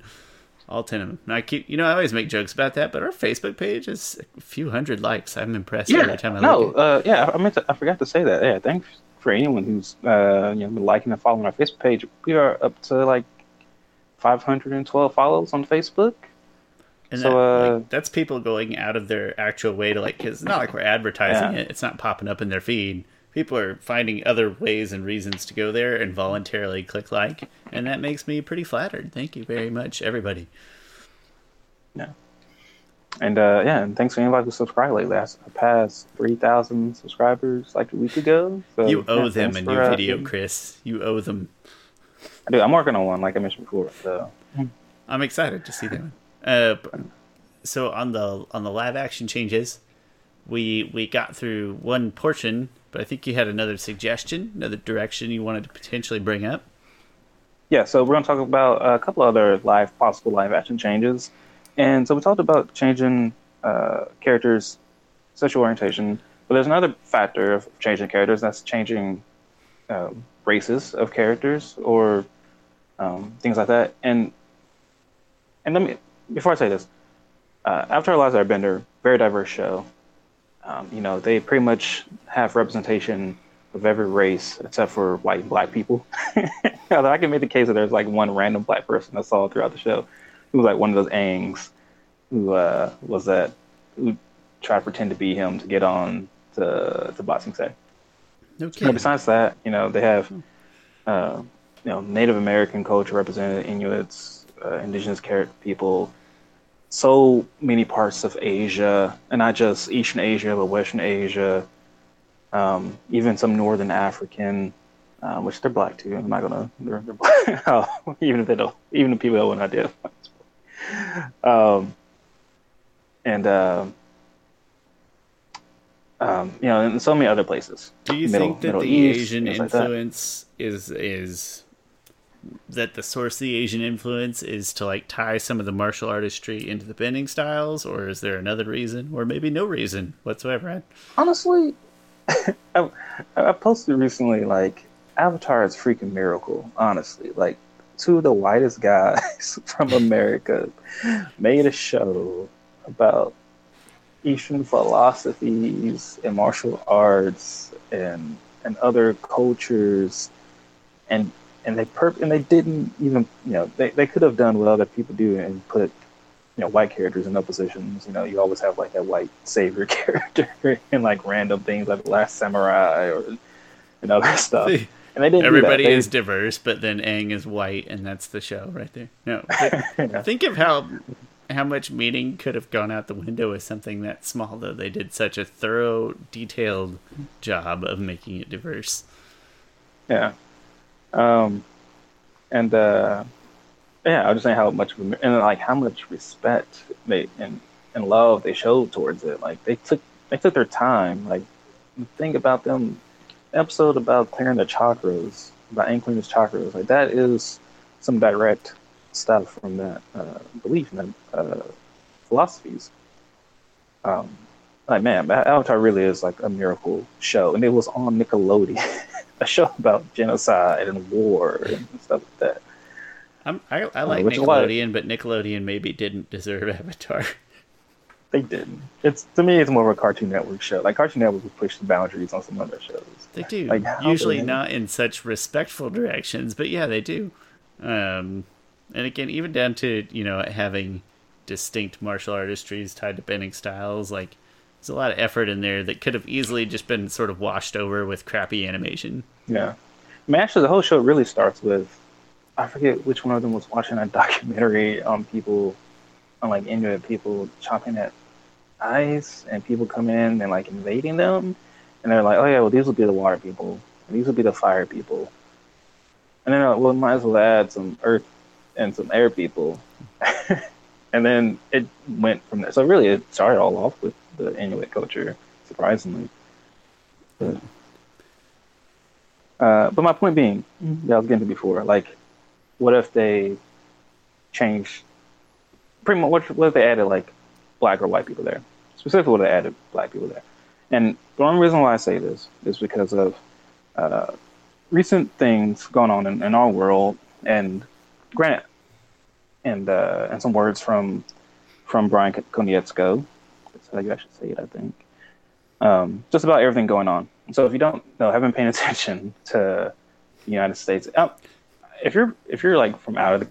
S1: All ten of them. And I keep, you know, I always make jokes about that, but our Facebook page has a few hundred likes. I'm impressed
S2: yeah,
S1: every time I
S2: no,
S1: look.
S2: No, uh, yeah, I meant to, I forgot to say that. Yeah, thanks, for anyone who's uh, you know liking and following our Facebook page, we are up to like 512 follows on Facebook.
S1: And so that, uh, like, that's people going out of their actual way to like, because it's not like we're advertising yeah. it; it's not popping up in their feed. People are finding other ways and reasons to go there and voluntarily click like, and that makes me pretty flattered. Thank you very much, everybody.
S2: Yeah. And uh, yeah, and thanks to anybody who subscribed lately. I passed three thousand subscribers like a week ago.
S1: So, you owe yeah, them a new uh, video, Chris. You owe them.
S2: I do. I'm working on one, like I mentioned before. So
S1: I'm excited to see them. Uh, so on the on the live action changes, we we got through one portion, but I think you had another suggestion, another direction you wanted to potentially bring up.
S2: Yeah, so we're going to talk about a couple other live possible live action changes. And so we talked about changing uh, characters' sexual orientation, but there's another factor of changing characters that's changing uh, races of characters or um, things like that. And and let me before I say this, uh, Avatar: Last Airbender, very diverse show. Um, you know, they pretty much have representation of every race except for white and black people. Although I can make the case that there's like one random black person I saw throughout the show who was like one of those Aangs who uh, was that who tried to pretend to be him to get on to to Ba Sing Se. No But besides that, you know, they have hmm. uh, you know Native American culture represented, Inuits, uh, indigenous people, so many parts of Asia, and not just Eastern Asia, but Western Asia, um, even some Northern African, uh, which they're black too. I'm not gonna, they're, they're black, oh, even if they don't, even if people don't identify. Um, and uh, um, you know, and so many other places.
S1: Do you middle, think that the East, Asian influence like is is that the source of the Asian influence is to like tie some of the martial artistry into the bending styles, or is there another reason, or maybe no reason whatsoever?
S2: Honestly, I, I posted recently like Avatar is freaking miracle. Honestly, like two of the whitest guys from America made a show about Eastern philosophies and martial arts and and other cultures and and they perp and they didn't even you know they, they could have done what other people do and put you know white characters in positions. You know you always have like that white savior character and like random things like last samurai or and other stuff. See, and
S1: they didn't everybody they, is diverse but then Aang is white and that's the show right there. No yeah. think of how how much meaning could have gone out the window with something that small though they did such a thorough detailed job of making it diverse.
S2: Yeah um, and uh, yeah, I was just saying how much and like how much respect they and and love they showed towards it. Like they took they took their time. Like think about them episode about clearing the chakras, about anchoring his chakras. Like that is some direct stuff from that uh, belief and that uh, philosophies. Um, like man, Avatar really is like a miracle show, and it was on Nickelodeon. a show about genocide and war and stuff like that.
S1: I'm, I, I like uh, Nickelodeon, but Nickelodeon maybe didn't deserve Avatar.
S2: They didn't. It's to me, it's more of a Cartoon Network show. Like Cartoon Network would push the boundaries on some other shows.
S1: They do. Like, Usually not in such respectful directions, but yeah, they do. Um, and again, even down to you know having distinct martial artistries tied to bending styles, like there's a lot of effort in there that could have easily just been sort of washed over with crappy animation.
S2: Yeah. I mean, actually, the whole show really starts with I forget which one of them was watching a documentary on people, on like Inuit people chopping at ice and people come in and like invading them. And they're like, oh, yeah, well, these will be the water people, these will be the fire people. And then, like, well, might as well add some earth and some air people. and then it went from there. So really, it started all off with the Inuit culture, surprisingly. But, uh, but my point being, mm-hmm. that I was getting to before, like, what if they changed? Pretty much, what, what if they added like black or white people there? Specifically, what if they added black people there? And the only reason why I say this is because of uh, recent things going on in, in, our world, and granted, and uh, and some words from from Bryan Konietzko, that's how you actually say it, I think. Um, just about everything going on so if you don't know, haven't paying attention to the United States, um, if you're if you're like from out of the,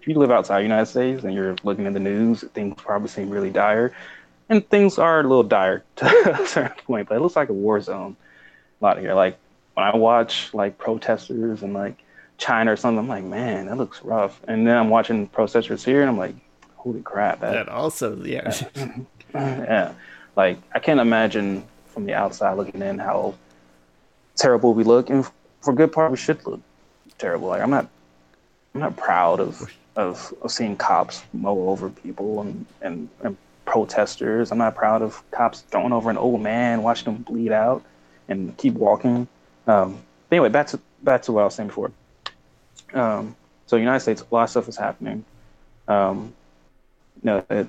S2: if you live outside the United States and you're looking at the news, things probably seem really dire, and things are a little dire to a certain point. But it looks like a war zone a lot here. Like when I watch like protesters and like China or something, I'm like, man, that looks rough. And then I'm watching protesters here, and I'm like, holy crap,
S1: that, that also, yeah,
S2: yeah. Like I can't imagine from the outside looking in how terrible we look, and for good part we should look terrible. Like I'm not, I'm not proud of of, of seeing cops mow over people and, and and protesters. I'm not proud of cops throwing over an old man, watching him bleed out, and keep walking. Um, anyway, back to back to what I was saying before. Um, so United States, a lot of stuff is happening. Um, you know, it,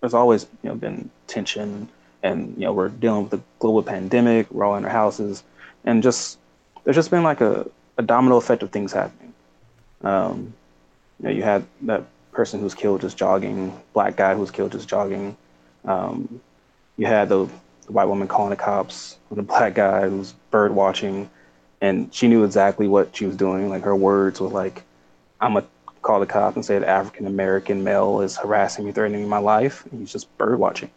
S2: there's always you know been tension and you know we're dealing with the global pandemic we're all in our houses and just there's just been like a, a domino effect of things happening. Um, you know you had that person who's killed just jogging black guy who was killed just jogging. Um, you had the, the, white woman calling the cops the black guy who's bird watching and she knew exactly what she was doing. Like her words were like i'm a call the cop and say the African American male is harassing me, threatening my life. He's just bird watching.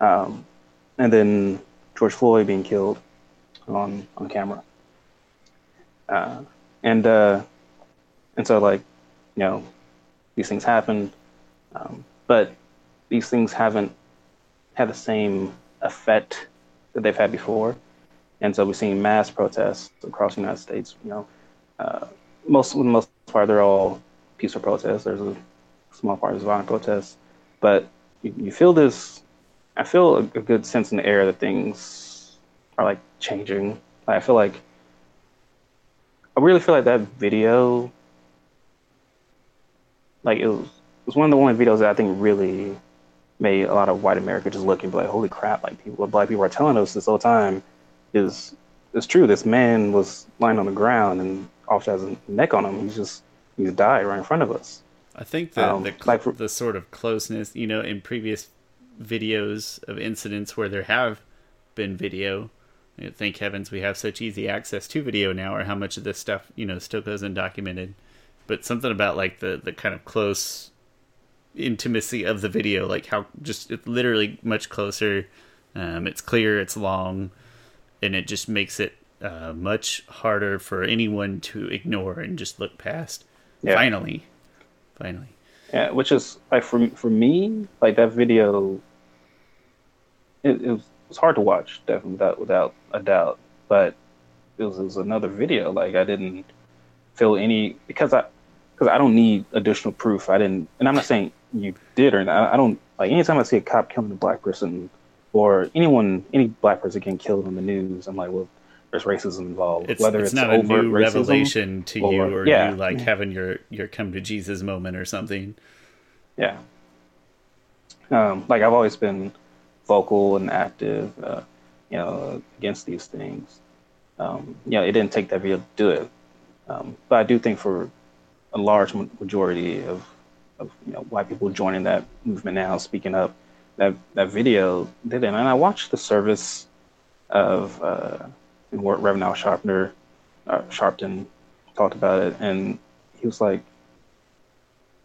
S2: Um, and then George Floyd being killed on on camera. Uh, and uh, and so like you know these things happen, um, but these things haven't had the same effect that they've had before. And so we're seeing mass protests across the United States. You know, uh, most the most part, they're all peaceful protests. There's a small part of violent protests, but you, you feel this. I feel a, a, good sense in the air that things are like changing. Like, I feel like I really feel like that video, like it was, it was one of the only videos that I think really made a lot of white America just look and be like, "Holy crap!" Like people, black people are telling us this whole time is is true. This man was lying on the ground and officer has a neck on him. He's just he's die right in front of us.
S1: I think that um, the like for, the sort of closeness, you know, in previous videos of incidents where there have been video. thank heavens we have such easy access to video now, or how much of this stuff you know still goes undocumented. But something about like the the kind of close intimacy of the video, like how just it's literally much closer. Um, it's clear, it's long, and it just makes it uh, much harder for anyone to ignore and just look past. Yeah. Finally, finally.
S2: Yeah, which is like for for me, like that video. It, it was, it was hard to watch, definitely without without a doubt. But it was, it was another video. Like I didn't feel any because I because I don't need additional proof. I didn't, and I'm not saying you did or not. I don't like anytime I see a cop killing a black person or anyone, any black person getting killed on the news. I'm like, well, there's racism involved.
S1: It's, whether it's, it's not a new revelation to or, you, or yeah. you like having your your come to Jesus moment or something.
S2: Yeah. Um, like I've always been vocal and active, uh, you know, against these things. Um, you know, it didn't take that video to do it, um, but I do think for a large majority of, of you know white people joining that movement now, speaking up, that that video did it. And I watched the service of. Uh, and Reverend Al Sharpner, uh, Sharpton talked about it, and he was like,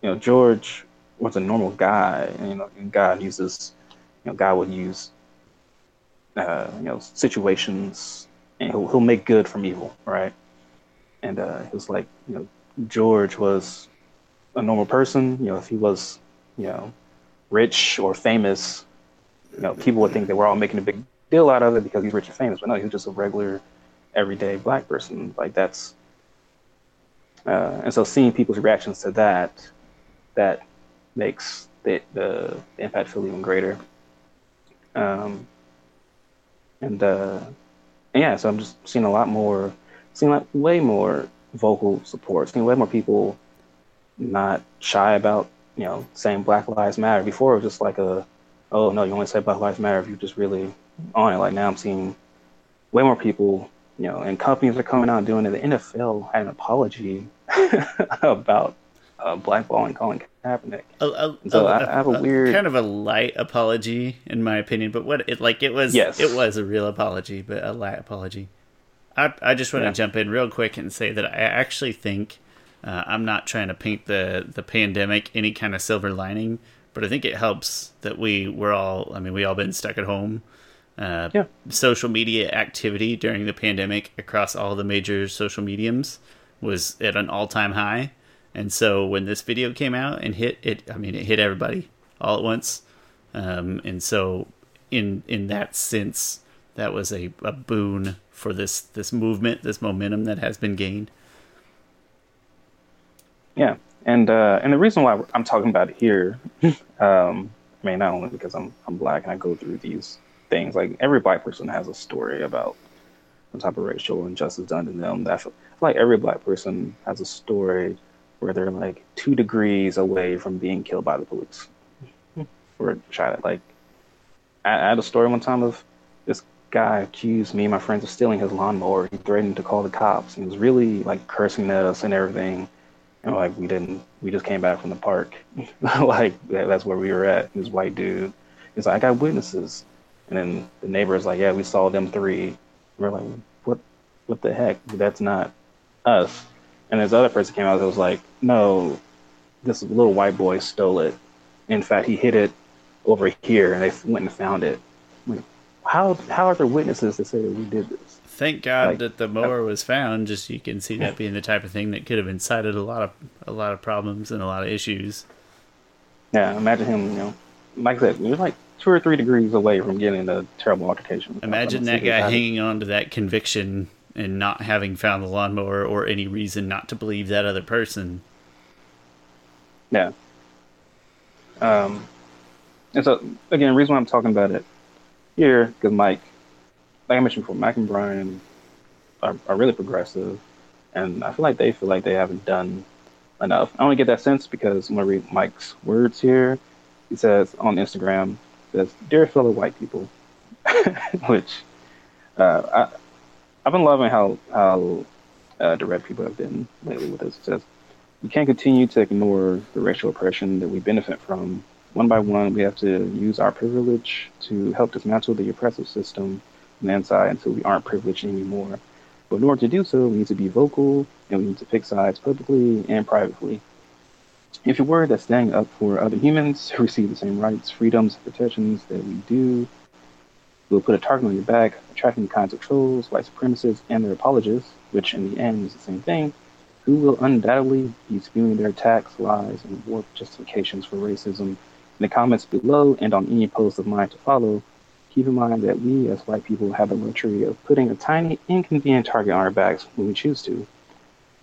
S2: you know, George was a normal guy, and you know, and God uses, you know, God would use, uh, you know, situations, and he'll, he'll make good from evil, right? And uh, he was like, you know, George was a normal person. You know, if he was, you know, rich or famous, you know, people would think that we're all making a big deal out of it because he's rich and famous. But no, he's just a regular, everyday black person. Like that's, uh, and so seeing people's reactions to that, that makes the, the impact feel even greater. Um, and, uh, and yeah, so I'm just seeing a lot more, seeing like way more vocal support, seeing way more people not shy about you know saying Black Lives Matter. Before it was just like a, oh no, you only say Black Lives Matter if you just really on it. Like now, I'm seeing way more people, you know, and companies are coming out doing it. The NFL had an apology about uh, blackballing Colin Kaepernick.
S1: A, a, so a, I, I have a, weird kind of a light apology, in my opinion. But what it like it was, yes. it was a real apology, but a light apology. I I just want yeah. to jump in real quick and say that I actually think uh, I'm not trying to paint the the pandemic any kind of silver lining, but I think it helps that we we're all. I mean, we all been stuck at home. Uh, yeah. Social media activity during the pandemic across all the major social mediums was at an all time high, and so when this video came out and hit it, I mean, it hit everybody all at once, um, and so in in that sense, that was a, a boon for this this movement, this momentum that has been gained.
S2: Yeah, and uh, and the reason why I'm talking about it here, um, I mean, not only because I'm I'm black and I go through these things. Like every black person has a story about some type of racial injustice done to them. That like every black person has a story where they're like two degrees away from being killed by the police hmm. for a shot Like I, I had a story one time of this guy accused me and my friends of stealing his lawnmower. He threatened to call the cops. He was really like cursing at us and everything and like we didn't we just came back from the park like that's where we were at this white dude he's like i got witnesses and then the neighbor's like yeah we saw them three we're like what what the heck that's not us and this other person came out that was like no this little white boy stole it in fact he hid it over here and they went and found it like, how how are there witnesses to say that we did this
S1: thank God like, that the uh, mower was found. Just you can see that being the type of thing that could have incited a lot of a lot of problems and a lot of issues.
S2: Yeah, imagine him. You know, like that. You're like two or three degrees away from getting a terrible altercation.
S1: Imagine that guy hanging on to that conviction and not having found the lawnmower or any reason not to believe that other person.
S2: Yeah. Um, and so again, the reason why I'm talking about it here because Mike like I mentioned before, Mike and Bryan are, are really progressive, and I feel like they feel like they haven't done enough. I only get that sense because I'm gonna read Mike's words here. He says on Instagram, says, "Dear fellow white people," which uh, I I've been loving how how uh, people have been lately with this. It says, "We can't continue to ignore the racial oppression that we benefit from. One by one, we have to use our privilege to help dismantle the oppressive system." the inside until we aren't privileged anymore. But in order to do so, we need to be vocal and we need to pick sides publicly and privately. If you're worried that standing up for other humans who receive the same rights, freedoms, and protections that we do will put a target on your back, attracting the kinds of trolls, white supremacists, and their apologists, which in the end is the same thing, who will undoubtedly be spewing their attacks, lies, and warped justifications for racism in the comments below and on any post of mine to follow, Keep in mind that we, as white people, have the luxury of putting a tiny, inconvenient target on our backs when we choose to.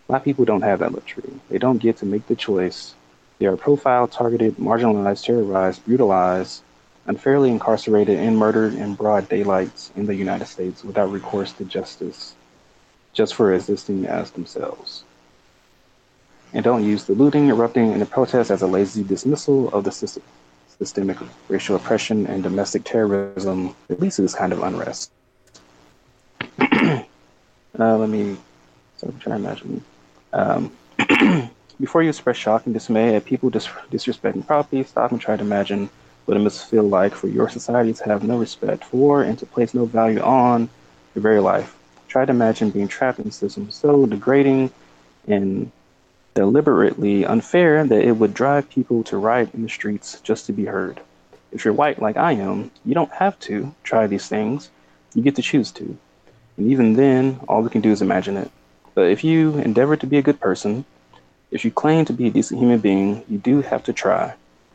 S2: Black people don't have that luxury. They don't get to make the choice. They are profiled, targeted, marginalized, terrorized, brutalized, unfairly incarcerated, and murdered in broad daylight in the United States without recourse to justice, just for existing as themselves. And don't use the looting, erupting, and the protests as a lazy dismissal of the system systemic racial oppression and domestic terrorism that leads to this kind of unrest. uh, let me so I'm trying to imagine. Um, before you express shock and dismay at people dis- disrespecting property, stop and try to imagine what it must feel like for your society to have no respect for and to place no value on your very life. Try to imagine being trapped in a system so degrading and deliberately unfair that it would drive people to riot in the streets just to be heard. If you're white like I am, you don't have to try these things. You get to choose to. And even then, all we can do is imagine it. But if you endeavor to be a good person, if you claim to be a decent human being, you do have to try.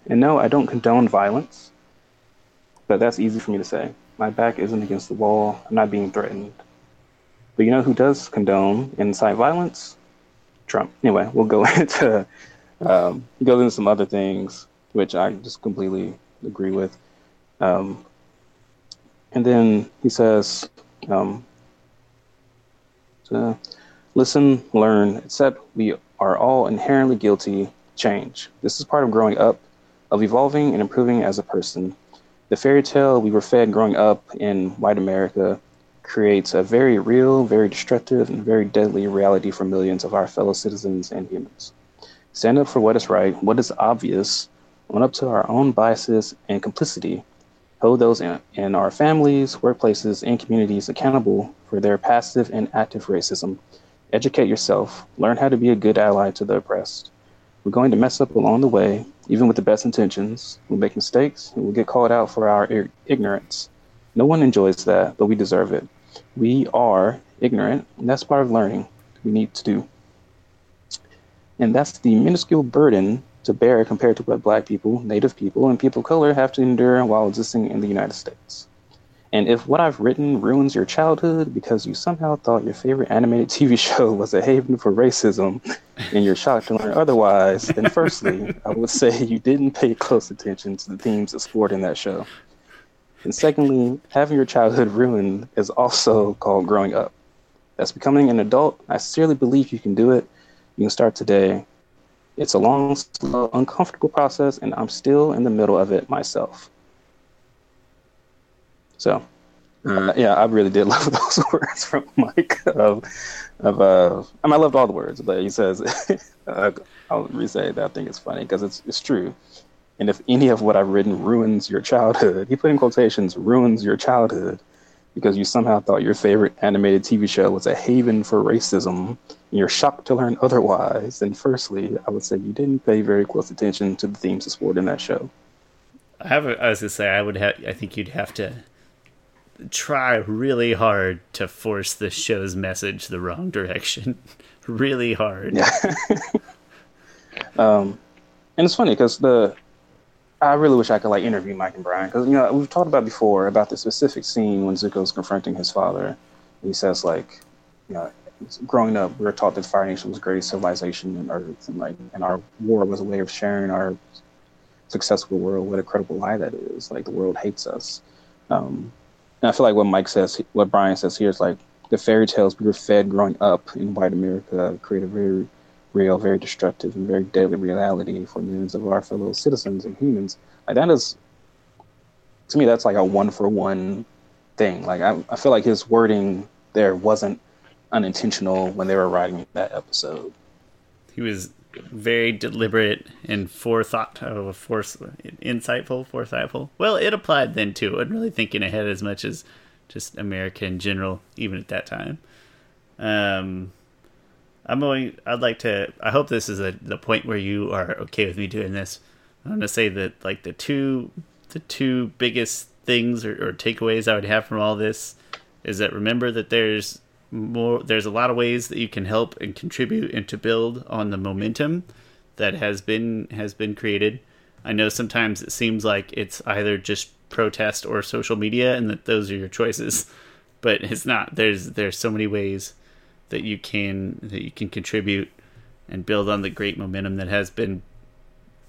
S2: And no, I don't condone violence, but that's easy for me to say. My back isn't against the wall. I'm not being threatened. But you know who does condone and incite violence? Trump. Anyway, we'll go into um, goes into some other things which I just completely agree with. Um, and then he says, um, to listen, learn, accept we are all inherently guilty, change. This is part of growing up, of evolving and improving as a person. The fairy tale we were fed growing up in white America creates a very real, very destructive, and very deadly reality for millions of our fellow citizens and humans. stand up for what is right, what is obvious, own up to our own biases and complicity, hold those in, in our families, workplaces, and communities accountable for their passive and active racism. Educate yourself, learn how to be a good ally to the oppressed. We're going to mess up along the way, even with the best intentions. We'll make mistakes and we'll get called out for our ignorance. No one enjoys that, but we deserve it. We are ignorant, and that's part of learning we need to do. And that's the minuscule burden to bear compared to what black people, native people, and people of color have to endure while existing in the United States. And if what I've written ruins your childhood because you somehow thought your favorite animated TV show was a haven for racism and you're shocked to learn otherwise, then firstly, I would say you didn't pay close attention to the themes explored in that show. And secondly, having your childhood ruined is also called growing up. As becoming an adult, I sincerely believe you can do it. You can start today. It's a long, slow, uncomfortable process, and I'm still in the middle of it myself. So, uh, yeah, I really did love those words from Mike. Of, of uh, I, mean, I loved all the words, but he says, uh, I'll re-say that I think it's funny because it's it's true. And if any of what I've written ruins your childhood, he put in quotations, ruins your childhood, because you somehow thought your favorite animated TV show was a haven for racism, and you're shocked to learn otherwise, And firstly, I would say you didn't pay very close attention to the themes explored in that show.
S1: I have. A, I was gonna say I would have. I think you'd have to try really hard to force the show's message the wrong direction. really hard.
S2: Yeah. um, and it's funny because the I really wish I could like interview Mike and Bryan because you know we've talked about before about the specific scene when Zuko's confronting his father. He says like, you know, growing up we were taught that Fire Nation was the greatest civilization on Earth, and like, and our war was a way of sharing our successful world. What a credible lie that is! Like the world hates us. Um, and I feel like what Mike says, what Bryan says here is like the fairy tales we were fed growing up in white America create a very real, very destructive, and very deadly reality for millions of our fellow citizens and humans. Like that is, to me, that's like a one for one thing. Like I, I feel like his wording there wasn't unintentional when they were writing that episode.
S1: He was very deliberate and forethought, oh, force, insightful, foresightful. Well, it applied then too. Wasn't really thinking ahead as much as just America in general, even at that time. Um, I'm going. I'd like to. I hope this is a, the point where you are okay with me doing this. I'm going to say that like the two, the two biggest things or, or takeaways I would have from all this is that remember that there's more. There's a lot of ways that you can help and contribute and to build on the momentum that has been has been created. I know sometimes it seems like it's either just protest or social media, and that those are your choices, but it's not. There's there's so many ways that you can that you can contribute and build on the great momentum that has been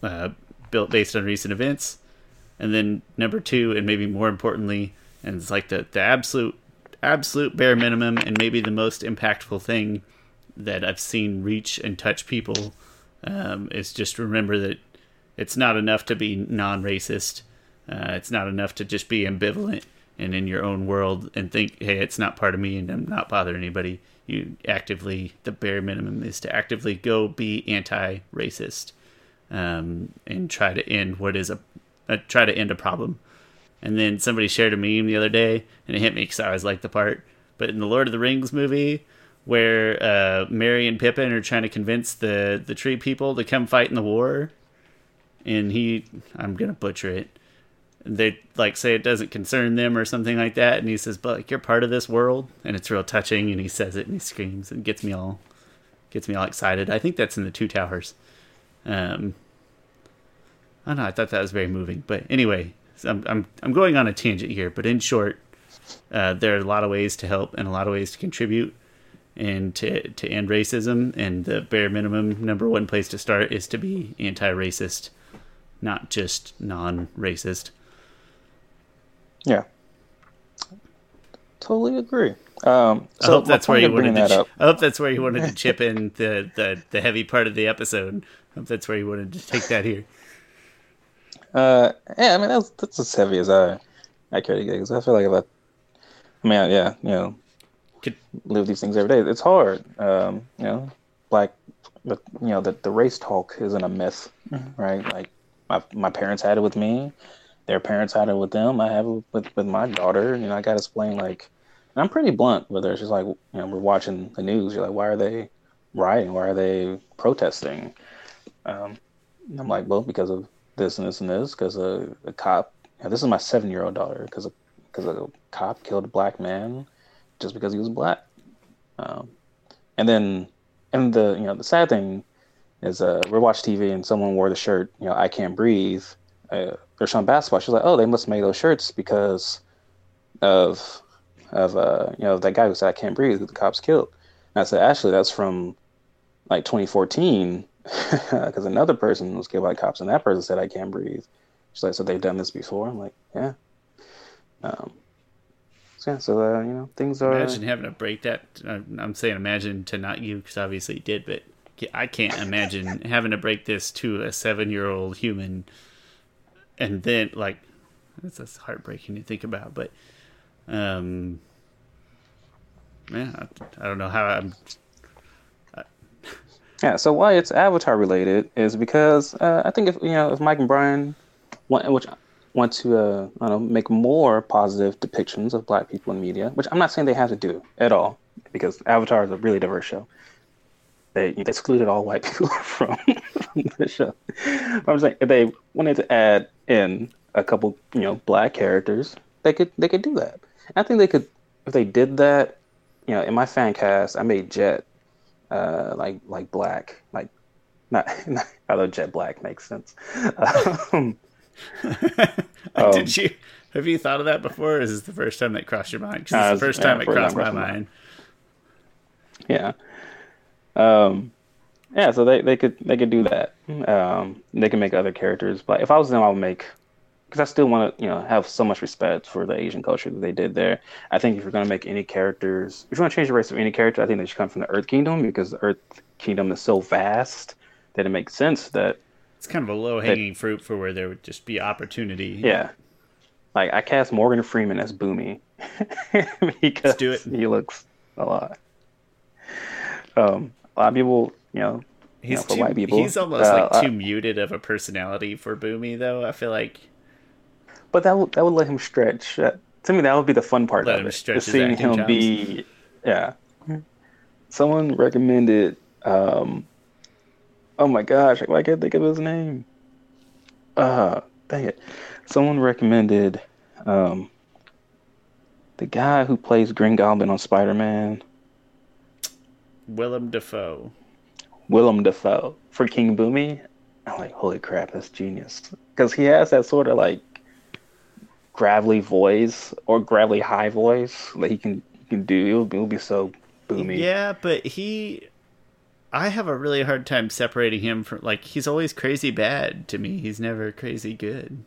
S1: uh, built based on recent events. And then number two, and maybe more importantly, and it's like the, the absolute absolute bare minimum and maybe the most impactful thing that I've seen reach and touch people um, is just remember that it's not enough to be non-racist. Uh, it's not enough to just be ambivalent and in your own world and think, hey, it's not part of me and I'm not bothering anybody you actively the bare minimum is to actively go be anti-racist um, and try to end what is a try to end a problem. And then somebody shared a meme the other day, and it hit me because I always like the part. But in the Lord of the Rings movie, where uh, Merry and Pippin are trying to convince the the tree people to come fight in the war, and he, I'm gonna butcher it they like say it doesn't concern them or something like that and he says but like you're part of this world? And it's real touching and he says it and he screams and gets me all gets me all excited. I think that's in the two towers. Um i don't know i thought that was very moving. But anyway i'm i'm, I'm going on a tangent here but in short uh, there are a lot of ways to help and a lot of ways to contribute and to to end racism and the bare minimum number one place to start is to be anti-racist not just non-racist
S2: yeah. Totally agree. Um,
S1: so I hope that's where you wanted to. Ch- I hope that's where you wanted to chip in the, the, the heavy part of the episode. I hope that's where you wanted to take that here.
S2: Uh, yeah, I mean that's that's as heavy as I I get because I feel like if I, I mean, yeah, you know, Could, live these things every day. It's hard. Um, you know, black the you know the the race talk isn't a myth, mm-hmm. right? Like my my parents had it with me, their parents had it with them. I have it with with my daughter. You know, I got to explain like, I'm pretty blunt with her. She's like, you know, we're watching the news. You're like, why are they rioting? Why are they protesting? Um, I'm like, well, because of this and this and this. Because a, a cop. This is my seven year old daughter. Because because a, a cop killed a black man just because he was black. Um, and then and the you know the sad thing is uh, we're watching TV and someone wore the shirt you know I can't breathe. Uh, they're showing basketball. She's like, oh, they must make those shirts because of of uh you know that guy who said I can't breathe who the cops killed. And I said actually that's from like 2014 because another person was killed by cops and that person said I can't breathe. She's like, so they've done this before. I'm like, yeah. Um, so yeah, so uh, you know, things are.
S1: Imagine having to break that. Uh, I'm saying imagine to not you because obviously you did, but I can't imagine having to break this to a seven year old human, and then like that's, that's heartbreaking to think about. But um, man, I, I don't know how I'm.
S2: Yeah, so why it's Avatar related is because uh, I think if you know if Mike and Bryan, want, which want to uh, I don't know, make more positive depictions of black people in media, which I'm not saying they have to do at all, because Avatar is a really diverse show. They, they excluded all white people from, the show. But I'm saying if they wanted to add in a couple, you know, black characters, they could they could do that. I think they could if they did that. You know, in my fan cast, I made Jet uh, like like black, like not, not although Jet Black makes sense. Um,
S1: um, Did you have you thought of that before? Or is this the first time that crossed your mind? Because it's the first time it crossed my mind.
S2: Yeah. Um, yeah. So they, they could they could do that. Um, they can make other characters, but if I was them, I would make because I still want to you know have so much respect for the Asian culture that they did there. I think if you're going to make any characters, if you want to change the race of any character, I think they should come from the Earth Kingdom because the Earth Kingdom is so vast that it makes sense that
S1: it's kind of a low hanging fruit for where there would just be opportunity.
S2: Yeah. Like I cast Morgan Freeman as Bumi because Let's do it. he looks a lot. Um, a lot of people, you know,
S1: he's
S2: you
S1: know, too, white people, he's almost uh, like too uh, muted of a personality for Bumi though. I feel like,
S2: but that would that would let him stretch. Uh, to me, that would be the fun part let of it, seeing him be, yeah. Someone recommended um, Oh my gosh, why can't I think of his name? Uh, dang it. Someone recommended um, the guy who plays Green Goblin on Spider Man.
S1: Willem Dafoe.
S2: Willem Dafoe for King Bumi. I'm like, holy crap, that's genius. Because he has that sort of like gravelly voice or gravelly high voice that he can he can do. It will, it will be so boomy.
S1: Yeah, but he I have a really hard time separating him from like he's always crazy bad to me. He's never crazy good.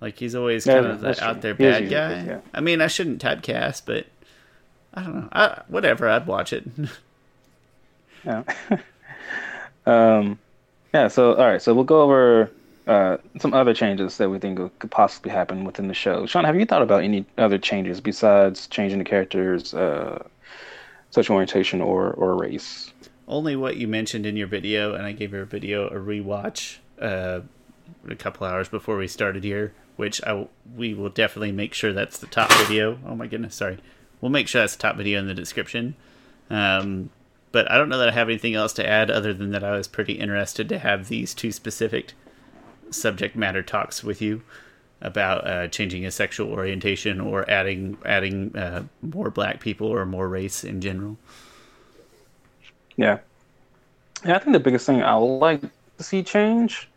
S1: Like he's always kind of the out there bad guy. Good, yeah. I mean, I shouldn't typecast, but I don't know. I, whatever, I'd watch it.
S2: yeah. um, yeah. So all right. So we'll go over uh, some other changes that we think could possibly happen within the show. Sean, have you thought about any other changes besides changing the characters' uh, sexual orientation or or race?
S1: only what you mentioned in your video, and I gave your video a rewatch uh, a couple hours before we started here, which I we will definitely make sure that's the top video. Oh my goodness, sorry. We'll make sure that's the top video in the description. Um, but I don't know that I have anything else to add other than that I was pretty interested to have these two specific subject matter talks with you about uh, changing a sexual orientation or adding adding uh, more black people or more race in general.
S2: Yeah. Yeah, I think the biggest thing I like to see change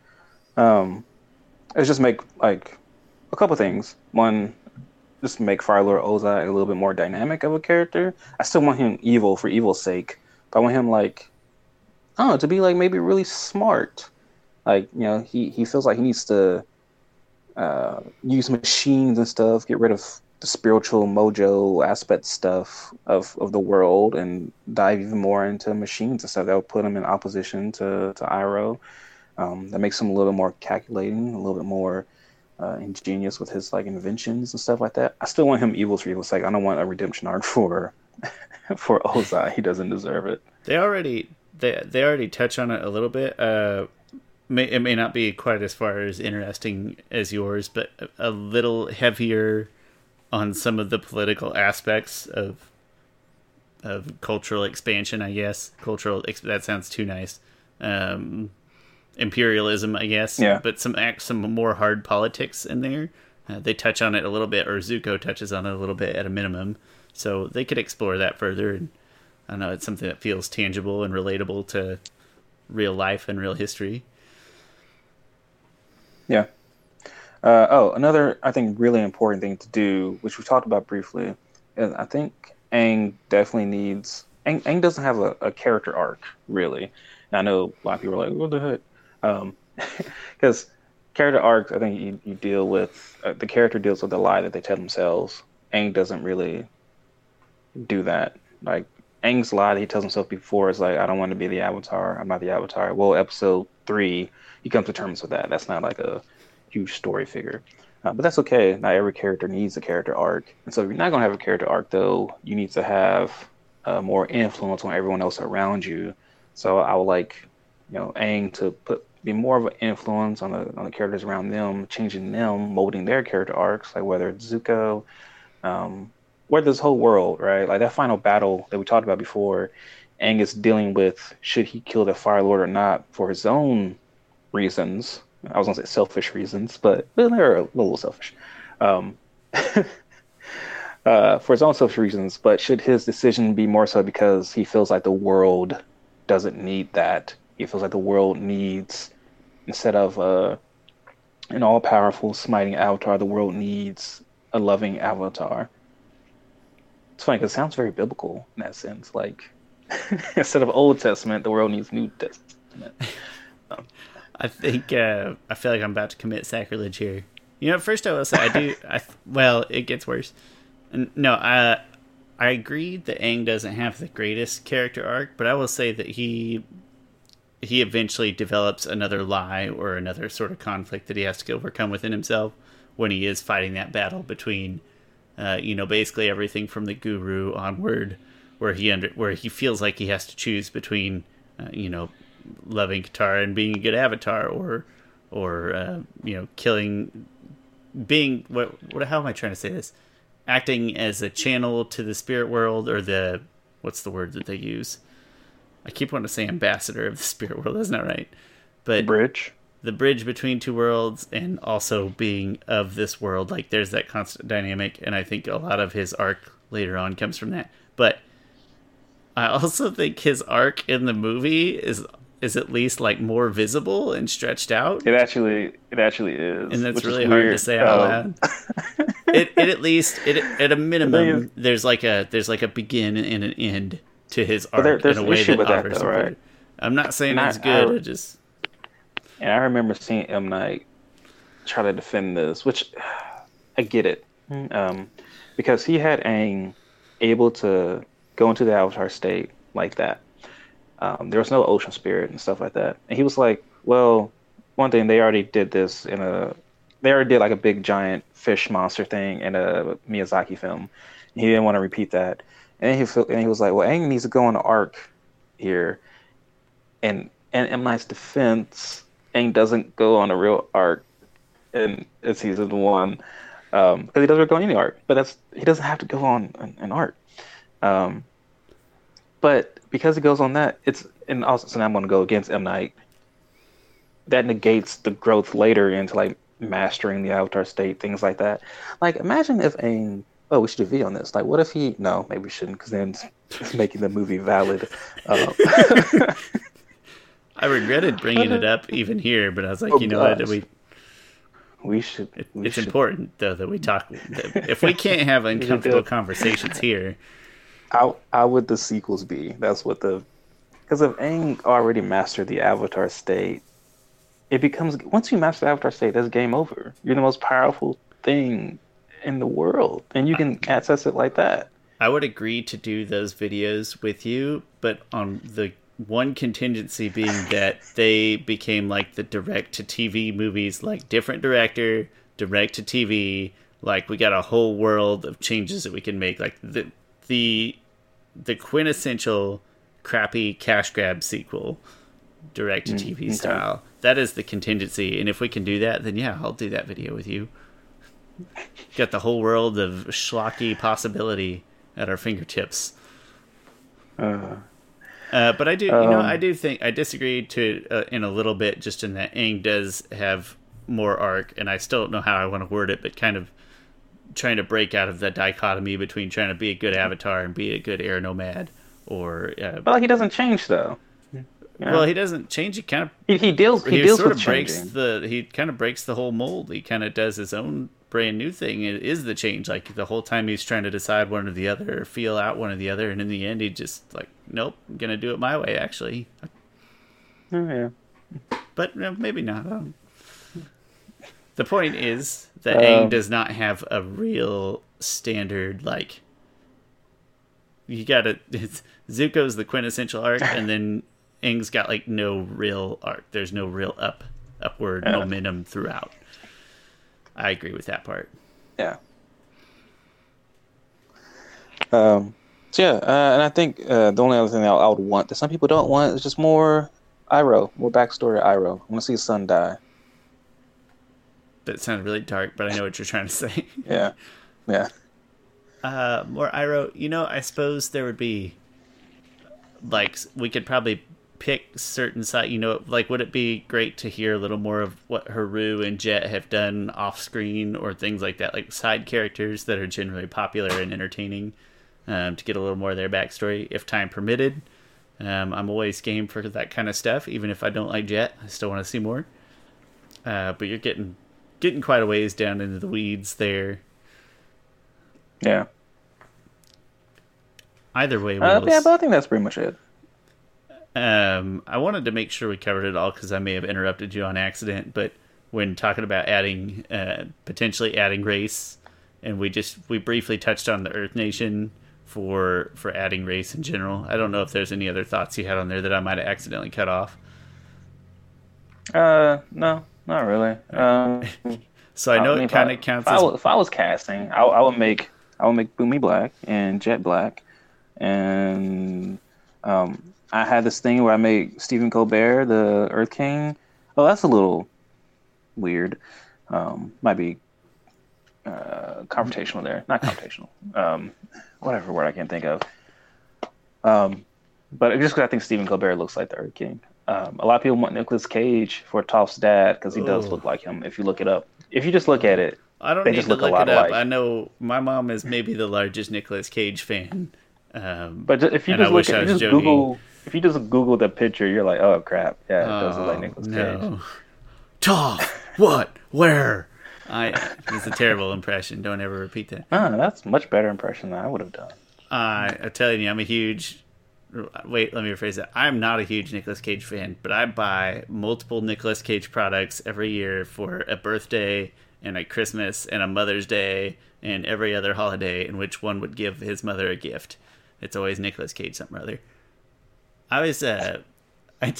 S2: um, is just make like a couple things. One, just make Firelord Ozai a little bit more dynamic of a character. I still want him evil for evil's sake, but I want him like I don't know to be like maybe really smart. Like you know, he he feels like he needs to uh, use machines and stuff, get rid of the spiritual mojo aspect stuff of, of the world and dive even more into machines and stuff that would put him in opposition to, to Iroh. Um, that makes him a little more calculating, a little bit more uh, ingenious with his like inventions and stuff like that. I still want him evil for evil's sake. I don't want a redemption arc for for Ozai. He doesn't deserve it.
S1: They already they they already touch on it a little bit. Uh, may, it may not be quite as far as interesting as yours, but a, little heavier on some of the political aspects of of cultural expansion. I guess cultural that sounds too nice. Um, imperialism, I guess.
S2: Yeah.
S1: But some some more hard politics in there. Uh, they touch on it a little bit, or Zuko touches on it a little bit at a minimum. So they could explore that further. And I know it's something that feels tangible and relatable to real life and real history.
S2: Yeah. Uh, oh, another I think really important thing to do, which we talked about briefly, is I think Aang definitely needs. Aang, Aang doesn't have a, a character arc really. And I know a lot of people are like, "What the heck?" Because um, character arcs, I think you, you deal with uh, the character deals with the lie that they tell themselves. Aang doesn't really do that. Like Aang's lie that he tells himself before is like, "I don't want to be the Avatar. I'm not the Avatar." Well, episode three, he comes to terms with that. That's not like a huge story figure. Uh, but that's okay. Not every character needs a character arc. And so if you're not going to have a character arc, though, you need to have uh, more influence on everyone else around you. So I would like, you know, Aang to put be more of an influence on the on the characters around them, changing them, molding their character arcs, like whether it's Zuko, um, where this whole world, right? Like that final battle that we talked about before, Aang is dealing with should he kill the Fire Lord or not for his own reasons, I was gonna say selfish reasons, but they're a little selfish. Um, uh, for his own selfish reasons, but should his decision be more so because he feels like the world doesn't need that? He feels like the world needs instead of uh, an all-powerful smiting avatar, the world needs a loving avatar. It's funny because it sounds very biblical in that sense. Like instead of Old Testament, the world needs New Testament.
S1: Um, I think uh, I feel like I'm about to commit sacrilege here. You know, first I will say I do. I well, it gets worse. No, I I agree that Aang doesn't have the greatest character arc, but I will say that he he eventually develops another lie or another sort of conflict that he has to overcome within himself when he is fighting that battle between, uh, you know, basically everything from the guru onward, where he under where he feels like he has to choose between, uh, you know, loving Katara and being a good avatar, or or uh, you know killing, being what what how am I trying to say this? Acting as a channel to the spirit world, or the what's the word that they use? I keep wanting to say ambassador of the spirit world. That's not that right, but
S2: bridge.
S1: The bridge between two worlds, and also being of this world. Like there's that constant dynamic, and I think a lot of his arc later on comes from that. But I also think his arc in the movie is is at least like more visible and stretched out.
S2: It actually it actually is,
S1: and that's really hard to say out um, loud. it, it at least it at a minimum there's like a there's like a begin and an end to his arc there, in a way that offers that, though, right? I'm not saying and it's I, good. I, I just
S2: and I remember seeing M Night try to defend this, which I get it, um, because he had Aang able to go into the Avatar state like that um, there was no ocean spirit and stuff like that. And he was like, well, one thing they already did this in a, they already did like a big giant fish monster thing in a Miyazaki film. He didn't want to repeat that. And he and he was like, well, Aang needs to go on an arc here. And and M Night's defense, Aang doesn't go on a real arc in, in season one because um, he doesn't go on any arc. But that's he doesn't have to go on an, an arc. Um, but because it goes on that, it's and also so now I'm gonna go against M Night. That negates the growth later into like mastering the avatar state, things like that. Like imagine if a oh we should do a video on this. Like what if he no maybe we shouldn't because then it's making the movie valid. Uh,
S1: I regretted bringing it up even here, but I was like, oh, you know gosh. what, we
S2: we should. We
S1: it's
S2: should.
S1: important though that we talk. if we can't have uncomfortable conversations here,
S2: how how would the sequels be? That's what the because if Aang already mastered the Avatar state, it becomes once you master the Avatar state, that's game over. You're the most powerful thing in the world, and you can access it like that.
S1: I would agree to do those videos with you, but on the one contingency being that they became like the direct to TV movies, like different director, direct to TV. Like we got a whole world of changes that we can make. Like the the the quintessential crappy cash grab sequel, direct to TV mm, okay. style. That is the contingency, and if we can do that, then yeah, I'll do that video with you. Got the whole world of schlocky possibility at our fingertips. Uh, uh, but I do, um, you know, um, I do think I disagree to uh, in a little bit, just in that Aang does have more arc, and I still don't know how I want to word it, but kind of trying to break out of that dichotomy between trying to be a good avatar and be a good air nomad, or.
S2: Uh, but like he doesn't change though.
S1: Yeah. Well, he doesn't change. He kind of
S2: he, he deals. He, he deals
S1: sort
S2: of
S1: breaks
S2: changing.
S1: the. He kind of breaks the whole mold. He kind of does his own brand new thing. It is the change. Like the whole time he's trying to decide one or the other, or feel out one or the other, and in the end, he just like, nope, I'm gonna do it my way. Actually.
S2: Oh yeah.
S1: But you know, maybe not. The point is that um, Aang does not have a real standard like. You gotta. It's, Zuko's the quintessential arc, and then Aang's got like no real arc. There's no real up upward yeah. momentum throughout. I agree with that part.
S3: Yeah. Um. So yeah, uh, and I think uh, the only other thing I, I would want that some people don't want is just more Iroh, more backstory. Iroh. I want to see his son die.
S1: That sounds really dark, but I know what you're trying to say.
S3: yeah. Yeah.
S1: Uh, more Iroh. You know, I suppose there would be like we could probably pick certain side you know like would it be great to hear a little more of what Haru and Jet have done off screen or things like that like side characters that are generally popular and entertaining um, to get a little more of their backstory if time permitted um, I'm always game for that kind of stuff even if I don't like Jet I still want to see more uh, but you're getting getting quite a ways down into the weeds there
S3: yeah
S1: either way
S3: uh, yeah but I think that's pretty much it
S1: um, I wanted to make sure we covered it all because I may have interrupted you on accident. But when talking about adding, uh, potentially adding race, and we just we briefly touched on the Earth Nation for for adding race in general. I don't know if there's any other thoughts you had on there that I might have accidentally cut off.
S2: Uh, no, not really. Um,
S1: so I know I mean, it kind of counts.
S2: If, as... I, if I was casting, I, I would make I would make Bumi black and Jet black, and um, I had this thing where I made Stephen Colbert the Earth King. Oh, that's a little weird. Um, might be uh, confrontational there. Not confrontational. Um, whatever word I can't think of. Um, but just because I think Stephen Colbert looks like the Earth King. Um, a lot of people want Nicolas Cage for Toph's dad because he does look like him. If you look it up, if you just look at it,
S1: I don't need to look, look it up. Alike. I know my mom is maybe the largest Nicolas Cage fan. Um,
S2: but if you just look at, just Google if you just Google the picture, you're like, oh crap, yeah, it does look like oh, Nicolas no.
S1: Cage. what? Where? I it's a terrible impression. Don't ever repeat that.
S2: Ah, that's much better impression than I would have done.
S1: I, I'm telling you, I'm a huge. Wait, let me rephrase that. I'm not a huge Nicolas Cage fan, but I buy multiple Nicolas Cage products every year for a birthday and a Christmas and a Mother's Day and every other holiday in which one would give his mother a gift. It's always Nicolas Cage something or other. I was uh, I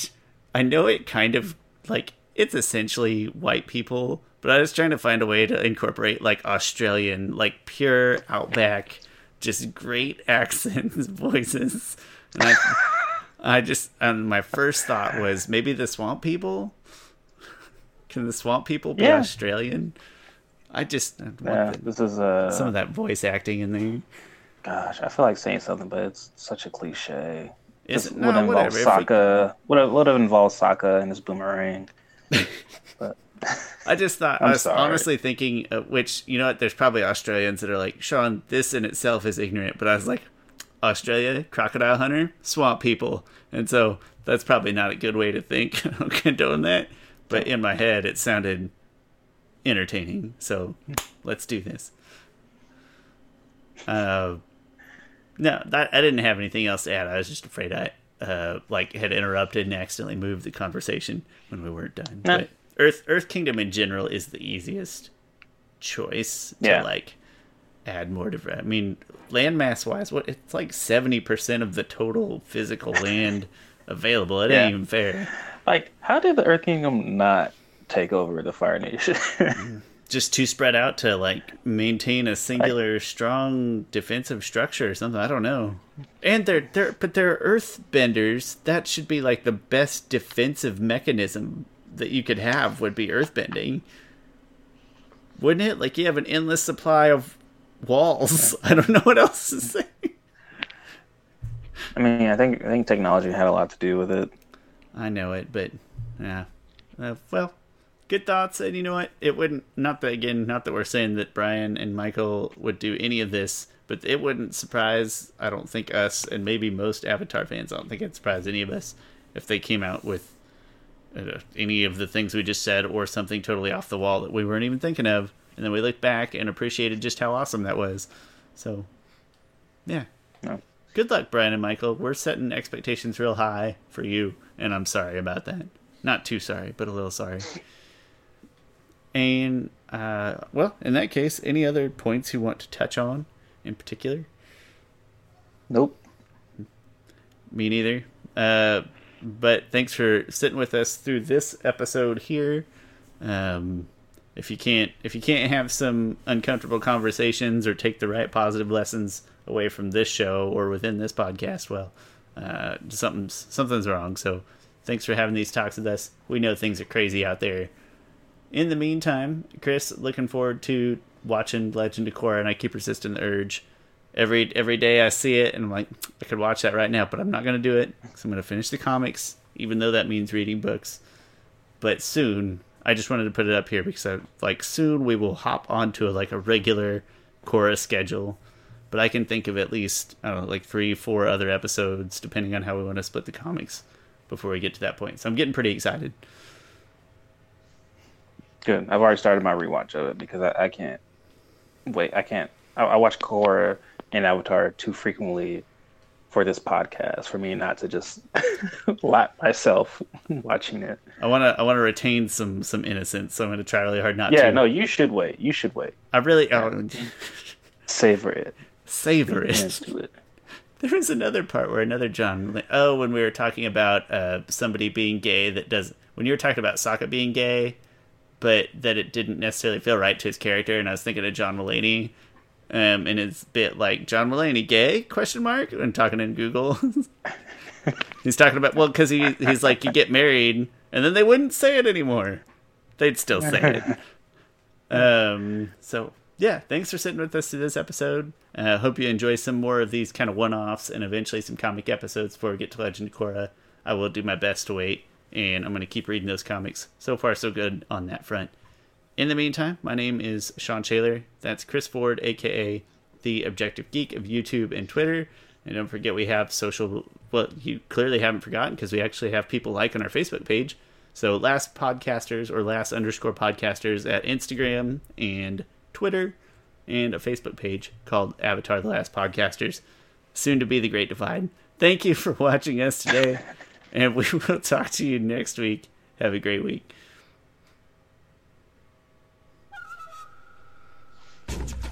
S1: I know it kind of like it's essentially white people, but I was trying to find a way to incorporate like Australian, like pure outback, just great accents, voices, and I, I just and my first thought was maybe the swamp people. Can the swamp people be yeah. Australian? I just
S2: yeah, the, this is uh,
S1: some of that voice acting in there.
S2: Gosh, I feel like saying something, but it's such a cliche. Is it? No, would involve Sokka. We... Would would have involved Sokka and his boomerang. but
S1: I just thought i was sorry. honestly thinking, uh, which you know what? There's probably Australians that are like, Sean, this in itself is ignorant. But I was like, Australia, crocodile hunter, swamp people, and so that's probably not a good way to think. I don't condone that, but in my head, it sounded entertaining. So let's do this. Uh, no, that, I didn't have anything else to add. I was just afraid I uh, like had interrupted and accidentally moved the conversation when we weren't done. No. But Earth Earth Kingdom in general is the easiest choice to yeah. like add more to. I mean, landmass wise, what it's like seventy percent of the total physical land available. It yeah. ain't even fair.
S2: Like, how did the Earth Kingdom not take over the Fire Nation?
S1: just too spread out to like maintain a singular strong defensive structure or something. I don't know. And they're they're but they're earthbenders. That should be like the best defensive mechanism that you could have would be earthbending. Wouldn't it? Like you have an endless supply of walls. I don't know what else to say.
S2: I mean, I think I think technology had a lot to do with it.
S1: I know it, but yeah. Uh, well, good thoughts. And you know what? It wouldn't. Not that again. Not that we're saying that Bryan and Michael would do any of this, but it wouldn't surprise. I don't think us, and maybe most Avatar fans. I don't think it'd surprise any of us if they came out with uh, any of the things we just said, or something totally off the wall that we weren't even thinking of, and then we looked back and appreciated just how awesome that was. So, yeah. No. Good luck, Bryan and Michael. We're setting expectations real high for you, and I'm sorry about that. Not too sorry, but a little sorry. And uh, well, in that case, any other points you want to touch on in particular?
S2: Nope.
S1: Me neither. Uh, but thanks for sitting with us through this episode here. Um, if you can't if you can't have some uncomfortable conversations or take the right positive lessons away from this show or within this podcast, well, uh, something's something's wrong. So thanks for having these talks with us. We know things are crazy out there in the meantime, Chris, looking forward to watching Legend of Korra, and I keep resisting the urge. Every every day I see it, and I'm like, I could watch that right now, but I'm not going to do it I'm going to finish the comics, even though that means reading books. But soon, I just wanted to put it up here because I like soon we will hop onto a, like a regular Korra schedule. But I can think of at least know, like three, four other episodes, depending on how we want to split the comics, before we get to that point. So I'm getting pretty excited.
S2: Good. I've already started my rewatch of it because I, I can't wait. I can't. I, I watch Korra and Avatar too frequently for this podcast for me not to just lap myself watching it.
S1: I want to I want to retain some some innocence, so I'm going to try really hard not
S2: yeah,
S1: to.
S2: Yeah, no, you should wait. You should wait.
S1: I really oh,
S2: savor it.
S1: Savor it. it. There was another part where another John. Oh, when we were talking about uh, somebody being gay that does. When you were talking about Sokka being gay, but that it didn't necessarily feel right to his character. And I was thinking of John Mulaney, um, and it's a bit like John Mulaney gay question mark when talking in Google. he's talking about well because he he's like you get married and then they wouldn't say it anymore. They'd still say it. um. So yeah, thanks for sitting with us to this episode. I uh, hope you enjoy some more of these kind of one-offs and eventually some comic episodes before we get to Legend of Korra. I will do my best to wait and I'm going to keep reading those comics. So far, so good on that front. In the meantime, my name is Sean Shaler. That's Chris Ford, aka the Objective Geek of YouTube and Twitter. And don't forget, we have social. Well, you clearly haven't forgotten because we actually have people like on our Facebook page. So, last podcasters or last underscore podcasters at Instagram and Twitter, and a Facebook page called Avatar the Last Podcasters. Soon to be the Great Divide. Thank you for watching us today. and we will talk to you next week. Have a great week. Ooh.